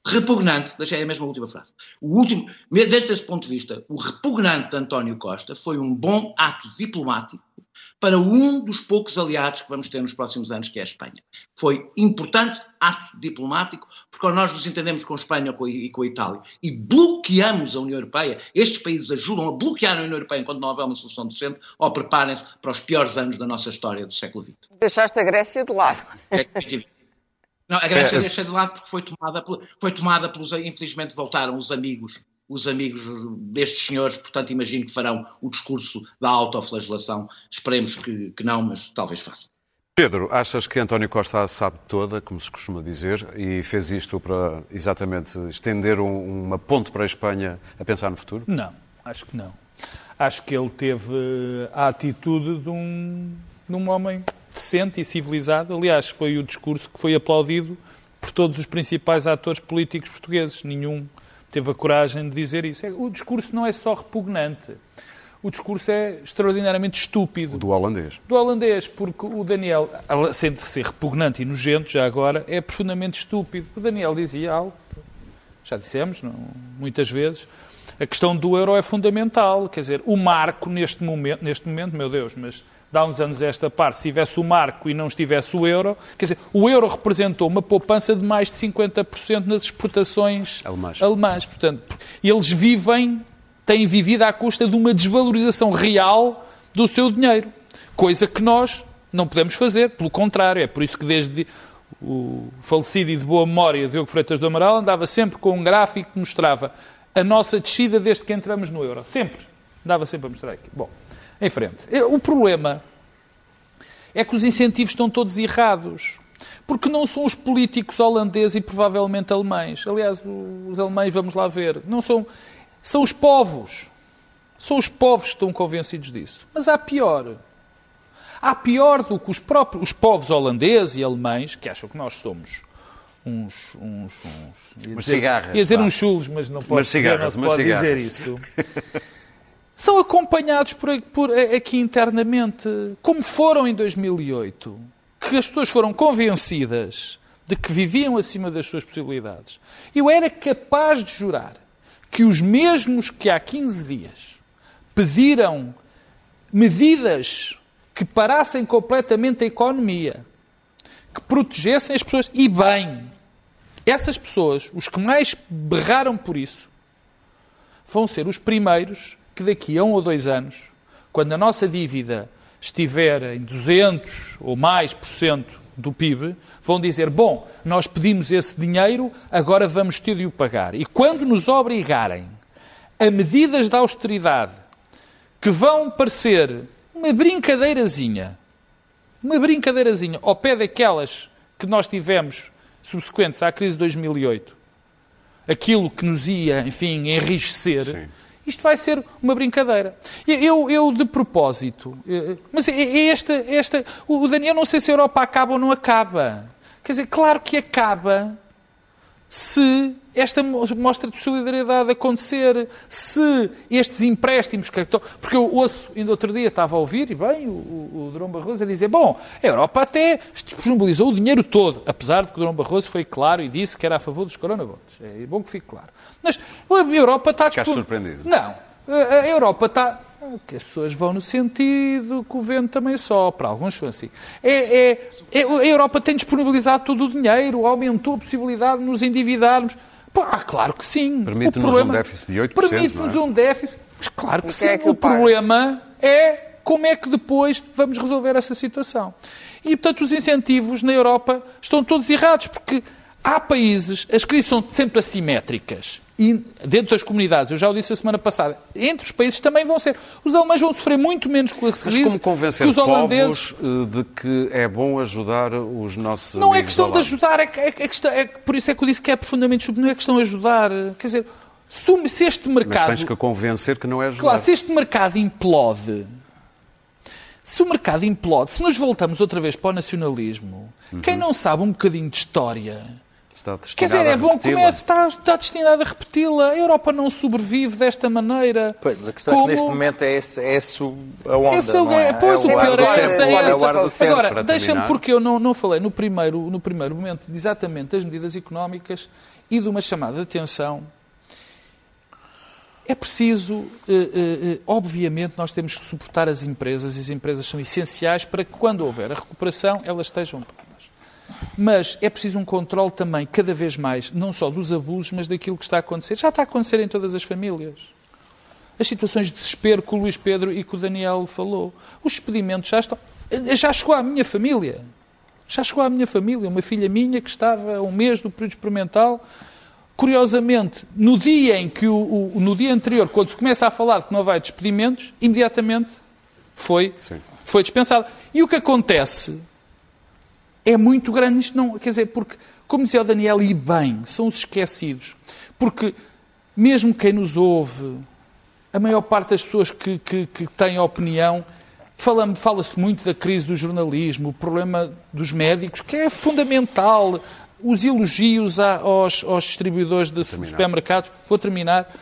repugnante, deixei a mesma última frase, o último, desde esse ponto de vista, o repugnante de António Costa foi um bom ato diplomático para um dos poucos aliados que vamos ter nos próximos anos, que é a Espanha. Foi importante ato diplomático, porque nós nos entendemos com a Espanha e com a Itália e bloqueamos a União Europeia, estes países ajudam a bloquear a União Europeia enquanto não houver uma solução decente, ou preparem-se para os piores anos da nossa história do século XX. Deixaste a Grécia de lado. É não, a Grécia é, deixei de lado porque foi tomada, foi tomada pelos. Infelizmente voltaram os amigos os amigos destes senhores, portanto imagino que farão o discurso da autoflagelação. Esperemos que, que não, mas talvez façam. Pedro, achas que António Costa a sabe toda, como se costuma dizer, e fez isto para exatamente estender um, uma ponte para a Espanha a pensar no futuro? Não, acho que não. Acho que ele teve a atitude de um, de um homem decente e civilizado. Aliás, foi o discurso que foi aplaudido por todos os principais atores políticos portugueses. Nenhum teve a coragem de dizer isso. É, o discurso não é só repugnante. O discurso é extraordinariamente estúpido. O do holandês. Do holandês, porque o Daniel, sendo ser repugnante e nojento já agora, é profundamente estúpido. O Daniel dizia algo, já dissemos não, muitas vezes, a questão do euro é fundamental. Quer dizer, o marco neste momento, neste momento, meu Deus, mas dá uns anos esta parte, se tivesse o marco e não estivesse o euro, quer dizer, o euro representou uma poupança de mais de 50% nas exportações alemãs. alemãs. Portanto, eles vivem, têm vivido à custa de uma desvalorização real do seu dinheiro, coisa que nós não podemos fazer, pelo contrário, é por isso que desde o falecido e de boa memória Diogo Freitas do Amaral andava sempre com um gráfico que mostrava a nossa descida desde que entramos no euro. Sempre. Andava sempre a mostrar aqui. Bom, em frente. O problema é que os incentivos estão todos errados. Porque não são os políticos holandeses e provavelmente alemães. Aliás, os alemães, vamos lá ver, não são. São os povos. São os povos que estão convencidos disso. Mas há pior. Há pior do que os próprios os povos holandeses e alemães, que acham que nós somos uns. uns, uns ia dizer, cigarras. Ia dizer uns chulos, mas não posso, dizer, não pode dizer isso. são acompanhados por, por, aqui internamente, como foram em 2008, que as pessoas foram convencidas de que viviam acima das suas possibilidades. Eu era capaz de jurar que os mesmos que há 15 dias pediram medidas que parassem completamente a economia, que protegessem as pessoas, e bem, essas pessoas, os que mais berraram por isso, vão ser os primeiros que daqui a um ou dois anos, quando a nossa dívida estiver em 200 ou mais por cento do PIB, vão dizer: bom, nós pedimos esse dinheiro, agora vamos ter de o pagar. E quando nos obrigarem a medidas de austeridade que vão parecer uma brincadeirazinha, uma brincadeirazinha ao pé daquelas que nós tivemos subsequentes à crise de 2008, aquilo que nos ia, enfim, enriquecer. Sim isto vai ser uma brincadeira. Eu, eu de propósito, eh, mas é, é esta, esta, o Daniel não sei se a Europa acaba ou não acaba. Quer dizer, claro que acaba se esta mostra de solidariedade acontecer, se estes empréstimos que porque eu ouço, ainda outro dia estava a ouvir, e bem, o, o, Durão Barroso a dizer, bom, a Europa até disponibilizou o dinheiro todo, apesar de que o Durão Barroso foi claro e disse que era a favor dos coronavírus. É bom que fique claro. Mas a Europa está... Ficaste surpreendido? Não. A Europa está que as pessoas vão no sentido que o vento também sopra. Alguns são assim. É, é, é, a Europa tem disponibilizado todo o dinheiro, aumentou a possibilidade de nos endividarmos. Ah, claro que sim. Permite-nos um déficit de 8%. Permite-nos é? um déficit. Mas claro que sim. É que o problema é como é que depois vamos resolver essa situação. E, portanto, os incentivos na Europa estão todos errados, porque há países, as crises são sempre assimétricas e dentro das comunidades, eu já o disse a semana passada, entre os países também vão ser. Os alemães vão sofrer muito menos com a crise Mas como convencer que os holandeses. Eh, de que é bom ajudar os nossos. Não é questão de ajudar, é, é, é, questão, é, por isso é que eu disse que é profundamente não é questão de ajudar. Quer dizer, se este mercado. Mas tens que convencer que não é ajudar. Claro, se este mercado implode. Se o mercado implode, se nos voltamos outra vez para o nacionalismo, uhum. quem não sabe um bocadinho de história Está Quer dizer, é bom que comece, está, está destinado a repeti-la. A Europa não sobrevive desta maneira. Pois, mas a questão como... é que neste momento é esse, é esse a onda, esse é, não é? Pois, é o pior é essa. É essa. Agora, deixa-me, porque eu não, não falei no primeiro, no primeiro momento exatamente das medidas económicas e de uma chamada de atenção é preciso, eh, eh, eh, obviamente, nós temos que suportar as empresas e as empresas são essenciais para que, quando houver a recuperação, elas estejam. Mas é preciso um controle também, cada vez mais, não só dos abusos, mas daquilo que está a acontecer. Já está a acontecer em todas as famílias. As situações de desespero que o Luís Pedro e que o Daniel falou. Os expedimentos já estão. Já chegou à minha família. Já chegou à minha família. Uma filha minha que estava um mês do período experimental Curiosamente, no dia em que o, o, no dia anterior, quando se começa a falar de que não vai despedimentos, imediatamente foi, foi dispensado. E o que acontece é muito grande isto não, quer dizer, porque como dizia o Daniel e bem, são os esquecidos. Porque mesmo quem nos ouve, a maior parte das pessoas que, que, que têm opinião, fala-se muito da crise do jornalismo, o problema dos médicos, que é fundamental, os elogios aos, aos distribuidores de supermercados. Vou terminar.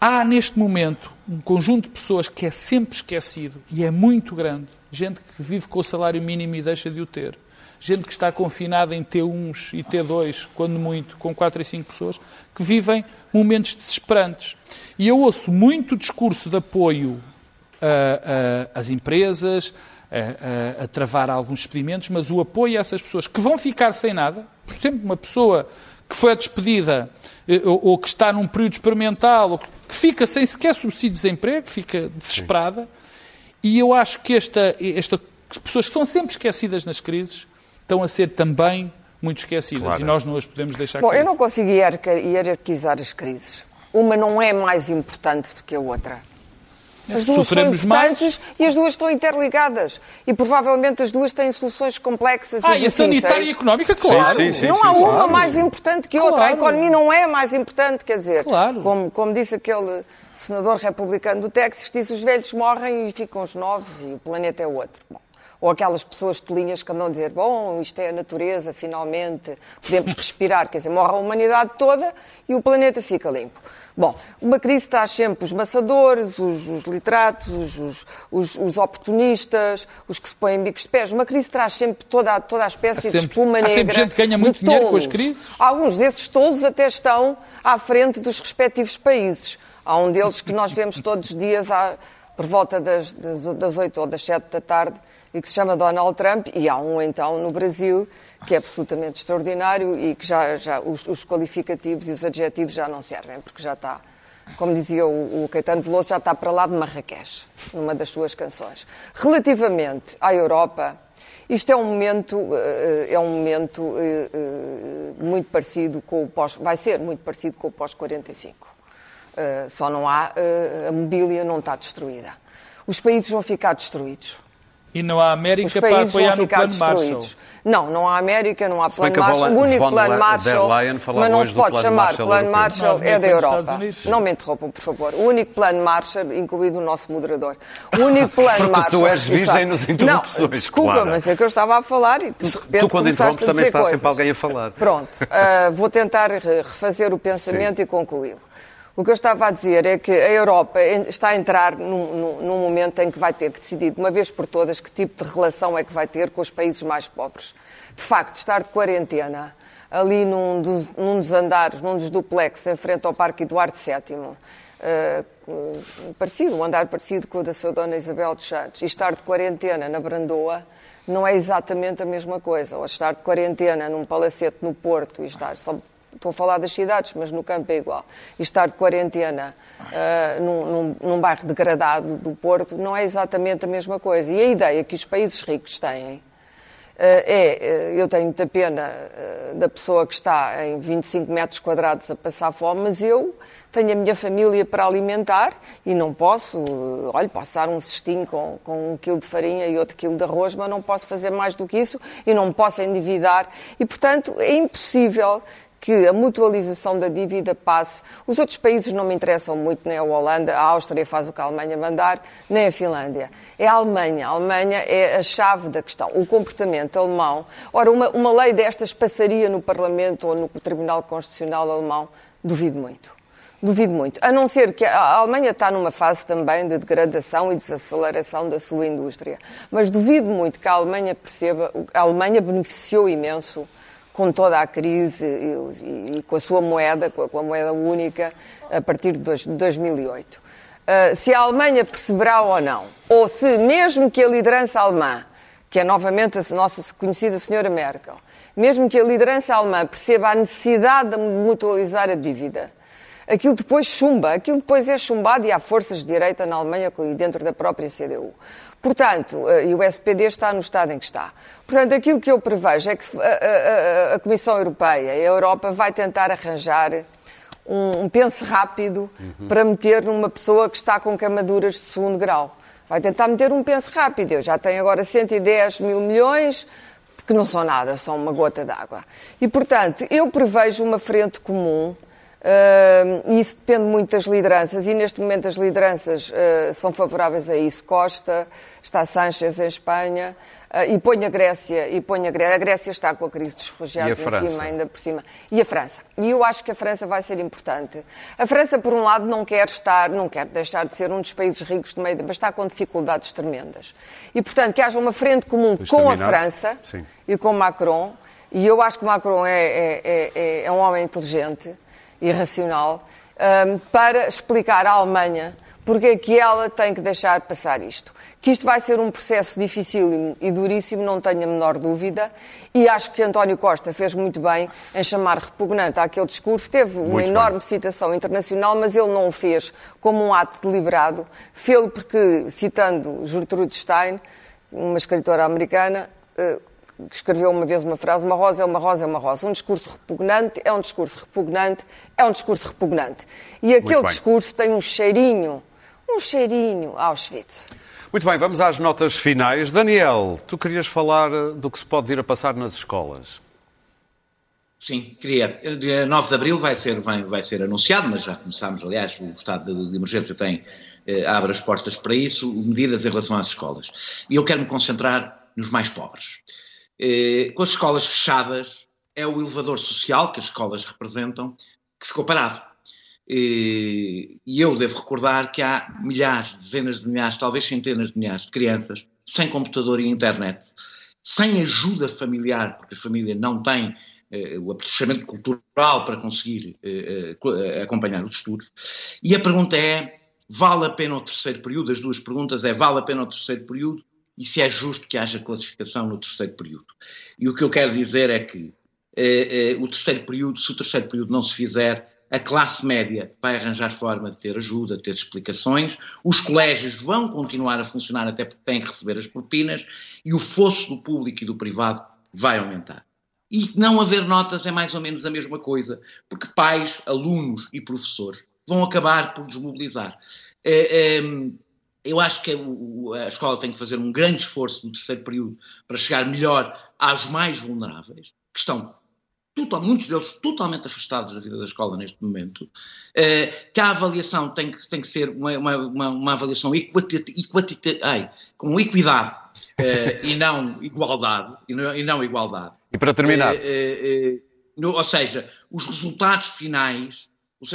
Há neste momento um conjunto de pessoas que é sempre esquecido e é muito grande. Gente que vive com o salário mínimo e deixa de o ter. Gente que está confinada em T1s e T2, quando muito, com 4 e 5 pessoas, que vivem momentos desesperantes. E eu ouço muito discurso de apoio às empresas, a, a, a, travar alguns expedimentos, mas o apoio a essas pessoas que vão ficar sem nada, por exemplo, uma pessoa que foi despedida eh, ou, ou, que está num período experimental, ou que fica sem sequer subsídio de desemprego, fica desesperada, Sim. e eu acho que esta, esta pessoas que são sempre esquecidas nas crises estão a ser também muito esquecidas claro. e nós não as podemos deixar Bom, cair. eu não consigo hierarquizar as crises. Uma não é mais importante do que a outra. As duas Sofremos são importantes mais. e as duas estão interligadas. E provavelmente as duas têm soluções complexas ah, e, e a sanitária e económica, claro. Sim, sim, sim, não há uma claro. mais importante que outra. Claro. A economia não é mais importante, quer dizer, claro. como, como disse aquele senador republicano do Texas, disse os velhos morrem e ficam os novos e o planeta é outro. Bom. Ou aquelas pessoas tolinhas que andam a dizer, bom, isto é a natureza, finalmente, podemos respirar. Quer dizer, morre a humanidade toda e o planeta fica limpo. Bom, uma crise traz sempre os maçadores, os, os literatos, os, os, os, oportunistas, os que se põem bicos de pés. Uma crise traz sempre toda, toda a espécie sempre, de espuma negra. Há sempre gente que ganha muito dinheiro com as crises. Alguns desses tolos até estão à frente dos respectivos países. Há um deles que nós vemos todos os dias à, por volta das, das, das 8 ou das 7 da tarde e que se chama Donald Trump, e há um então no Brasil que é absolutamente extraordinário e que já, já os, os qualificativos e os adjetivos já não servem, porque já está, como dizia o, o Caetano Veloso, já está para lá de Marrakech, numa das suas canções. Relativamente à Europa, isto é um momento, eh, é um momento eh, eh, muito parecido com o pós, vai ser muito parecido com o pós-45. Só não há, a mobília não está destruída. Os países vão ficar destruídos. E não há América para apoiar no plano Marshall. Não, não há América, não há plano Marshall. O único plano Marshall, mas não se pode chamar plano Marshall, é da Europa. Não me interrompam, por favor. O único plano Marshall, incluído o nosso moderador. O único plano Marshall... tu és virgem nos interrupções, Não, desculpa, claro. mas é que eu estava a falar e de repente Tu quando interrompes também está coisas. sempre alguém a falar. Pronto, uh, vou tentar refazer o pensamento Sim. e concluí-lo. O que eu estava a dizer é que a Europa está a entrar num, num, momento em que vai ter que decidir, de uma vez por todas, que tipo de relação é que vai ter com os países mais pobres. De facto, estar de quarentena ali num dos, num dos andares, num dos duplex, em frente ao Parque Eduardo VII, uh, eh, parecido, um andar parecido com o da sua dona Isabel dos Santos, e estar de quarentena na Brandoa, não é exatamente a mesma coisa. Ou estar de quarentena num palacete no Porto e estar só estou a falar das cidades, mas no campo é igual, e estar de quarentena uh, num, num, num, bairro degradado do Porto não é exatamente a mesma coisa. E a ideia que os países ricos têm uh, é, uh, eu tenho muita pena da pessoa que está em 25 metros quadrados a passar fome, mas eu tenho a minha família para alimentar e não posso, olha, posso dar um cestinho com, com um quilo de farinha e outro quilo de arroz, mas não posso fazer mais do que isso e não posso endividar. E, portanto, é impossível que a mutualização da dívida passe. Os outros países não me interessam muito, nem a Holanda, a Áustria faz o que a Alemanha mandar, nem a Finlândia. É a Alemanha. A Alemanha é a chave da questão. O comportamento alemão. Ora, uma, uma lei destas passaria no Parlamento ou no Tribunal Constitucional alemão? Duvido muito. Duvido muito. A não ser que a Alemanha está numa fase também de degradação e desaceleração da sua indústria. Mas duvido muito que a Alemanha perceba. A Alemanha beneficiou imenso com toda a crise e, e, com a sua moeda, com a, com a, moeda única, a partir de, dois, de 2008. Uh, se a Alemanha perceberá ou não, ou se mesmo que a liderança alemã, que é novamente a nossa conhecida senhora Merkel, mesmo que a liderança alemã perceba a necessidade de mutualizar a dívida, aquilo depois chumba, aquilo depois é chumbado e há forças de direita na Alemanha e dentro da própria CDU. Portanto, eh, e o SPD está no estado em que está. Portanto, aquilo que eu prevejo é que a, a, a Comissão Europeia, a Europa, vai tentar arranjar um, um pense rápido uhum. para meter numa pessoa que está com camaduras de segundo grau. Vai tentar meter um pense rápido. Eu já tenho agora 110 mil milhões, que não são nada, são uma gota d'água. E, portanto, eu prevejo uma frente comum Uh, isso depende muito das lideranças e neste momento as lideranças uh, são favoráveis a isso. Costa, está Sánchez em Espanha uh, e põe a Grécia, e põe a Grécia. A Grécia está com a crise dos refugiados em cima, ainda por cima. E a França. E eu acho que a França vai ser importante. A França, por um lado, não quer estar, não quer deixar de ser um dos países ricos do meio, mas está com dificuldades tremendas. E, portanto, que haja uma frente comum com a França Sim. e com Macron. E eu acho que Macron é, é, é, é um homem inteligente irracional um, para explicar à Alemanha porque é que ela tem que deixar passar isto. Que isto vai ser um processo dificílimo e duríssimo, não tenho a menor dúvida, e acho que António Costa fez muito bem em chamar repugnante aquele discurso. Teve uma muito enorme bem. citação internacional, mas ele não o fez como um ato deliberado. Fez-lo porque, citando Gertrude Stein, uma escritora americana, uh, que escreveu uma vez uma frase: uma rosa é uma rosa é uma rosa. Um discurso repugnante é um discurso repugnante é um discurso repugnante. E aquele discurso tem um cheirinho, um cheirinho Auschwitz. Muito bem, vamos às notas finais. Daniel, tu querias falar do que se pode vir a passar nas escolas? Sim, queria. Dia 9 de abril vai ser, vai, vai ser anunciado, mas já começámos, aliás, o estado de, de emergência tem, eh, abre as portas para isso, medidas em relação às escolas. E eu quero me concentrar nos mais pobres. Eh, com as escolas fechadas, é o elevador social que as escolas representam que ficou parado. Eh, e eu devo recordar que há milhares, dezenas de milhares, talvez centenas de milhares de crianças sem computador e internet, sem ajuda familiar, porque a família não tem eh, o apetrechamento cultural para conseguir acompanhar os estudos. E a pergunta é: vale a pena o terceiro período? As duas perguntas é: vale a pena o terceiro período? E se é justo que haja classificação no terceiro período. E o que eu quero dizer é que eh, eh, o terceiro período, se o terceiro período não se fizer, a classe média vai arranjar forma de ter ajuda, de ter explicações, os colégios vão continuar a funcionar até porque têm que receber as propinas e o fosso do público e do privado vai aumentar. E não haver notas é mais ou menos a mesma coisa, porque pais, alunos e professores vão acabar por desmobilizar. É, é, eu acho que a escola tem que fazer um grande esforço no terceiro período para chegar melhor aos mais vulneráveis, que estão total, muitos deles totalmente afastados da vida da escola neste momento, eh, que a avaliação tem que, tem que ser uma, uma, uma avaliação equatita, ai, com equidade eh, e não igualdade, e não, e não igualdade. E para terminar... Eh, ou seja, os resultados finais,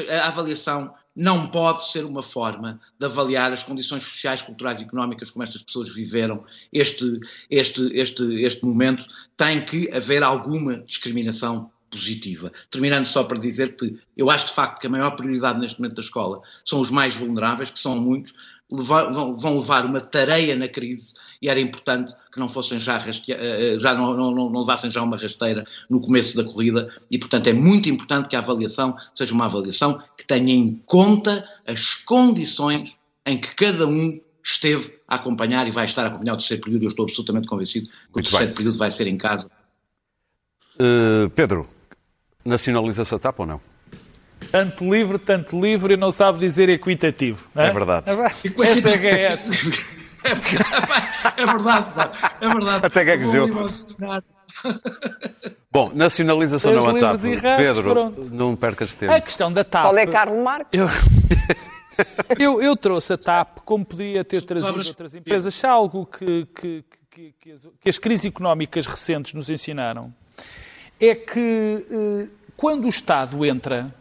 a avaliação não pode ser uma forma de avaliar as condições sociais, culturais e económicas como estas pessoas viveram este, este, este, este momento. Tem que haver alguma discriminação positiva. Terminando só para dizer que eu acho de facto que a maior prioridade neste momento da escola são os mais vulneráveis, que são muitos, levar, vão, levar uma tareia na crise e era importante que não fossem já, eh, eh, já não, não, não, levassem já uma rasteira no começo da corrida e, portanto, é muito importante que a avaliação seja uma avaliação que tenha em conta as condições em que cada um esteve a acompanhar e vai estar a acompanhar o terceiro período. Eu estou absolutamente convencido que muito o terceiro bem. período vai ser em casa. Uh, Pedro, nacionaliza-se a TAP ou não? Tanto livre, tanto livre e não sabe dizer equitativo. É? é verdade. Essa é que é essa. É verdade, é verdade. Até gaguejou. Bom, nacionalização Os não TAP. Pedro, pronto. não percas tempo. A questão da TAP. Qual é Carlos Marques? Eu, eu, eu trouxe a TAP como poderia ter trazido outras empresas. Se há algo que, que, que, que as, que as crises económicas recentes nos ensinaram, é que eh, quando o Estado entra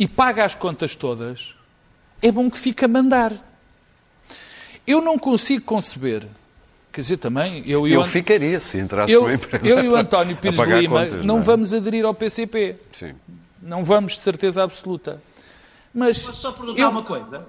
e paga as contas todas, é bom que fique a mandar. Eu não consigo conceber, quer dizer, também, eu e o Eu Ant- ficaria se entrasse eu, uma empresa. eu e o António Pires de Lima contas, não é? vamos aderir ao PCP. Sim. Não vamos, de certeza absoluta. Mas Posso só perguntar eu- uma coisa?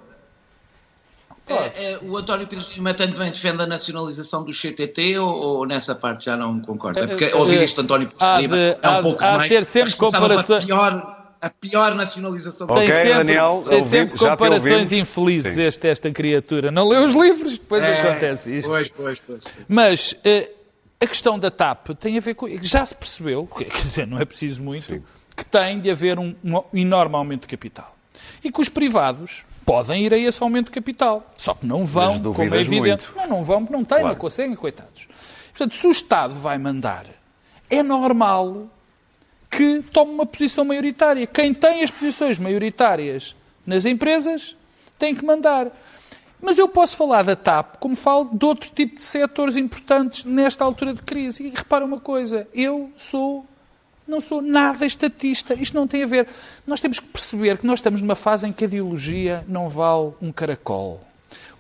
É, é, o António Pires de Lima também defende a nacionalização do CTT ou, ou nessa parte já não concorda? É porque ouvir eh, isto de António Pires há de Lima é há um de- pouco há de demais. ter sempre comparações- pior, a pior nacionalização do Tem Ok, sempre, Daniel, tem sempre comparações infelizes Sim. esta, esta criatura. Não lê os livros, depois É, acontece isto. Pois, pois, pois. Mas eh, a questão da TAP tem a ver com. Já se percebeu, quer dizer, não é preciso muito, que tem de haver um, um enorme aumento de capital. E que os privados podem ir a esse aumento de capital. Só que não vão, como é evidente. muito. Não, não vão, porque não têm, Claro. não conseguem, coitados. Portanto, se o Estado vai mandar, é normal que tome uma posição maioritária. Quem tem as posições maioritárias nas empresas tem que mandar. Mas eu posso falar da TAP como falo de outro tipo de setores importantes nesta altura de crise. E repara uma coisa, eu sou não sou nada estatista. Isto não tem a ver. Nós temos que perceber que nós estamos numa fase em que a ideologia não vale um caracol.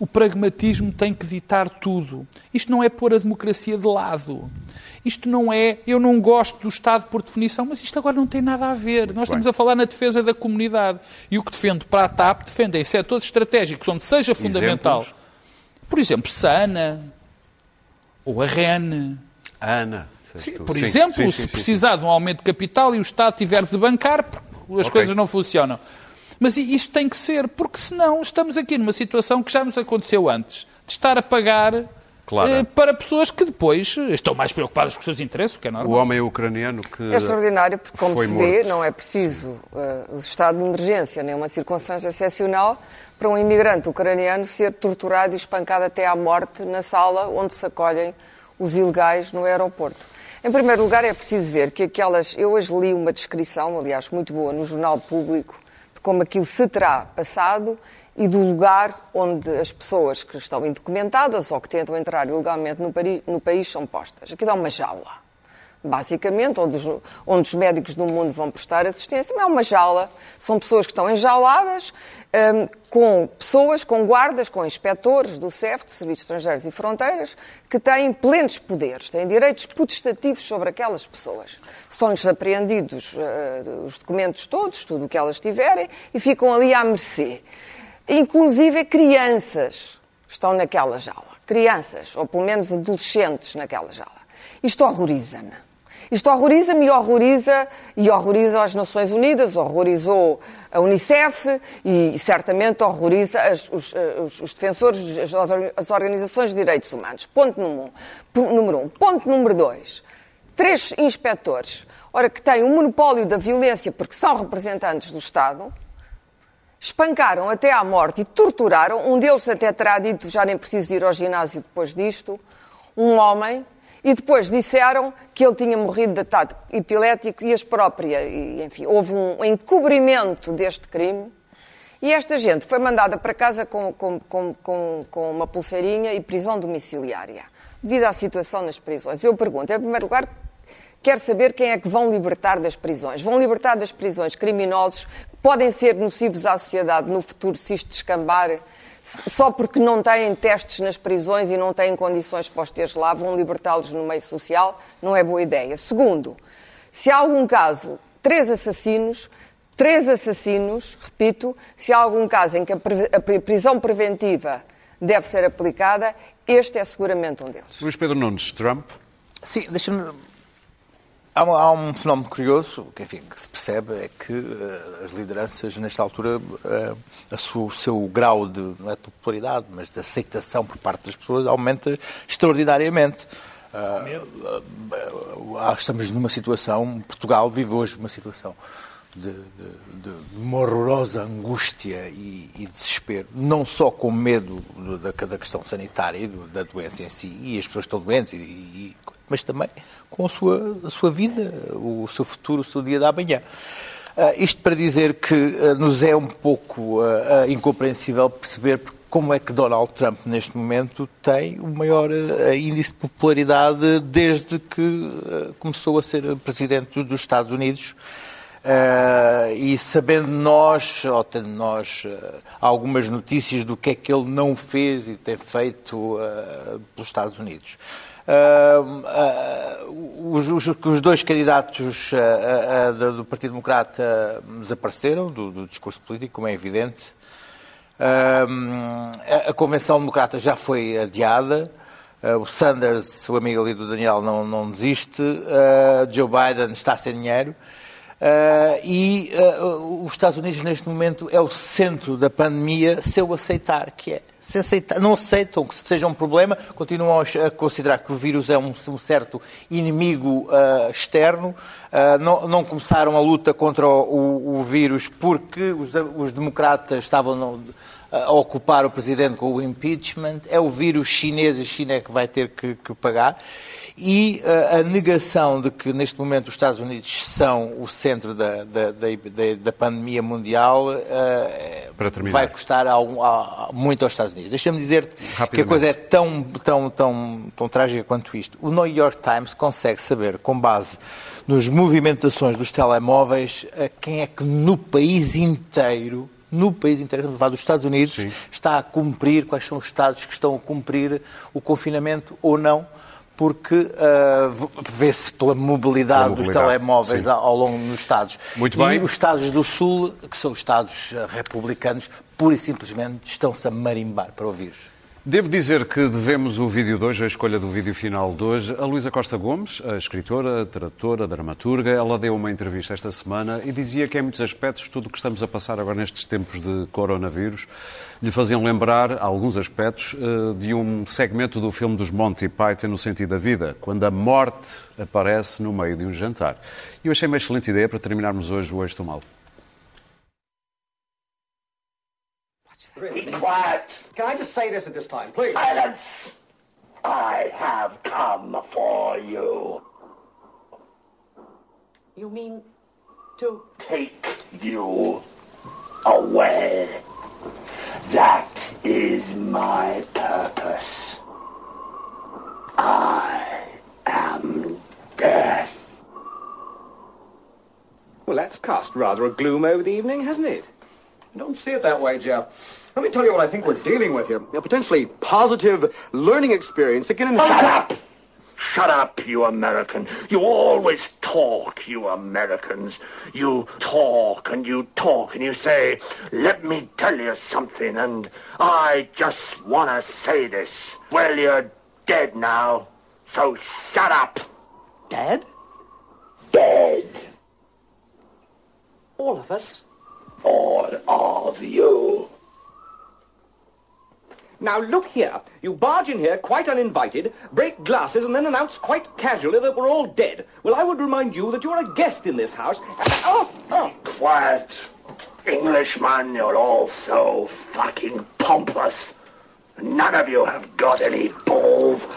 O pragmatismo tem que ditar tudo. Isto não é pôr a democracia de lado. Isto não é. Eu não gosto do Estado por definição, mas isto agora não tem nada a ver. Nós estamos a falar na defesa da comunidade. E o que defendo para a TAP, defende em setores estratégicos onde seja fundamental. Exemplos? Por exemplo, Sana ou a REN. Ana. Sim, por Sim, exemplo, sim, se precisar de um aumento de capital e o Estado tiver de bancar, as Ok. coisas não funcionam. Mas isso tem que ser, porque senão estamos aqui numa situação que já nos aconteceu antes, de estar a pagar Claro. eh, para pessoas que depois eh, estão mais preocupadas com os seus interesses, o que é O normal. homem ucraniano que. É extraordinário, porque, como se vê, morto. não é preciso eh, o estado de emergência, nem uma circunstância excepcional para um imigrante ucraniano ser torturado e espancado até à morte na sala onde se acolhem os ilegais no aeroporto. Em primeiro lugar, é preciso ver que aquelas. Eu hoje li uma descrição, aliás, muito boa, no Jornal Público, de como aquilo se terá passado e do lugar onde as pessoas que estão indocumentadas ou que tentam entrar ilegalmente no, no país são postas. Aquilo é uma jaula basicamente, onde os, onde os médicos do mundo vão prestar assistência, mas é uma jaula. São pessoas que estão enjauladas, hum, com pessoas, com guardas, com inspectores do CEF, de Serviços Estrangeiros e Fronteiras, que têm plenos poderes, têm direitos potestativos sobre aquelas pessoas. São-lhes apreendidos eh, os documentos todos, tudo o que elas tiverem, e ficam ali à mercê. Inclusive crianças estão naquela jaula. Crianças, ou pelo menos adolescentes naquela jaula. Isto horroriza-me. Isto horroriza-me e horroriza, e horroriza as Nações Unidas, horrorizou a Unicef e certamente horroriza as- os, eh, os- os defensores, as, as organizações de direitos humanos. Ponto número um. Número um. Ponto número dois. Três inspectores, ora, que têm o monopólio da violência porque são representantes do Estado, espancaram até à morte e torturaram, um deles até terá dito, já nem preciso ir ao ginásio depois disto, um homem, e depois disseram que ele tinha morrido de ataque epilético e as próprias, e, enfim, houve um encobrimento deste crime, e esta gente foi mandada para casa com, com, com, com, uma pulseirinha e prisão domiciliária, devido à situação nas prisões. Eu pergunto, em primeiro lugar, quero saber quem é que vão libertar das prisões. Vão libertar das prisões criminosos que podem ser nocivos à sociedade no futuro se isto descambar, só porque não têm testes nas prisões e não têm condições para os teres lá, vão libertá-los no meio social, não é boa ideia. Segundo, se há algum caso, três assassinos, três assassinos, repito, se há algum caso em que a prisão preventiva deve ser aplicada, este é seguramente um deles. Luís Pedro Nunes, Trump. Sim, deixa-me. Há, um- há um fenómeno curioso que, enfim, que se percebe é que eh, as lideranças, nesta altura, su- o seu grau de, não é de popularidade, mas de aceitação por parte das pessoas aumenta extraordinariamente. Ah, estamos numa situação, Portugal vive hoje uma situação de, de- de- uma horrorosa angústia e, e desespero, não só com medo do- da, da questão sanitária e do- da doença em si, e as pessoas estão doentes, e, e- mas também com a sua, a sua vida, o seu futuro, o seu dia da manhã. Uh, isto para dizer que uh, nos é um pouco uh, incompreensível perceber como é que Donald Trump, neste momento, tem o maior índice de popularidade desde que começou a ser presidente dos Estados Unidos. Uh, e sabendo nós, ou tendo nós uh, algumas notícias do que é que ele não fez e tem feito uh, pelos Estados Unidos. Os, os, os, dois candidatos do Partido Democrata desapareceram do, do, discurso político, como é evidente. A, Convenção Democrata já foi adiada. o Sanders, o amigo ali do Daniel, não, não desiste. Joe Biden está sem dinheiro. Uh, e uh, os Estados Unidos, neste momento, é o centro da pandemia, se eu aceitar que é. Se aceitar, não aceitam que seja um problema, continuam a considerar que o vírus é um, um certo inimigo uh, externo, não, não, começaram a luta contra o, o vírus porque os, os democratas estavam. No, a ocupar o presidente com o impeachment, é o vírus chinês e a China é que vai ter que, que pagar e uh, a negação de que neste momento os Estados Unidos são o centro da, da, da, da pandemia mundial uh, vai custar algum, a, muito aos Estados Unidos. Deixa-me dizer-te que a coisa é tão, tão, tão, tão trágica quanto isto. O New York Times consegue saber, com base nas movimentações dos telemóveis, quem é que no país inteiro no país inteiro, dos Estados Unidos, Sim. está a cumprir, quais são os Estados que estão a cumprir o confinamento ou não porque uh, vê-se pela mobilidade, mobilidade, dos telemóveis sim. ao longo dos Estados. Muito bem. E os Estados do Sul, que são os Estados ah, republicanos, pura e simplesmente estão-se a marimbar para o vírus. Devo dizer que devemos o vídeo de hoje, a escolha do vídeo final de hoje, a Luísa Costa Gomes, a escritora, tradutora, dramaturga. Ela deu uma entrevista esta semana e dizia que, em muitos aspectos, tudo o que estamos a passar agora nestes tempos de coronavírus lhe faziam lembrar, alguns aspectos, eh, de um segmento do filme dos Monty Python no sentido da vida, quando a morte aparece no meio de um jantar. E eu achei uma excelente ideia para terminarmos hoje o Hoje Estou Mal. Be quiet. Can I just say this at this time, please? Silence! I have come for you. You mean to... Take you away. That is my purpose. I am death. Well, that's cast rather a gloom over the evening, hasn't it? I Don't see it that way, Jeff. Let me tell you what I think we're dealing with here. A potentially positive learning experience that can... Shut up! Shut up, you American. You always talk, you Americans. You talk and you talk and you say, let me tell you something, and I just want to say this. Well, you're dead now, so shut up. Dead? Dead. All of us? All of you. Now look here. You barge in here quite uninvited, break glasses, and then announce quite casually that we're all dead. Well, I would remind you that you're a guest in this house. Oh, oh. Quiet. Englishman, you're all so fucking pompous. None of you have got any balls.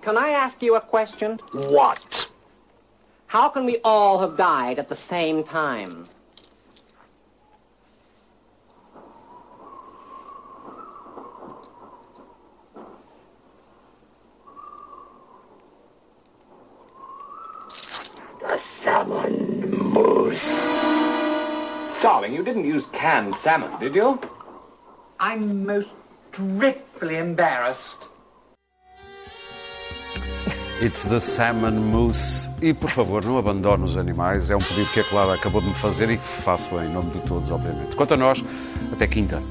Can I ask you a question? What? How can we all have died at the same time? Salmon mousse. Darling, you didn't use canned salmon, did you? I'm most dreadfully embarrassed. It's the salmon mousse. E, por favor, não abandone os animais. É um pedido que a Clara acabou de me fazer e que faço em nome de todos, obviamente. Quanto a nós, até quinta.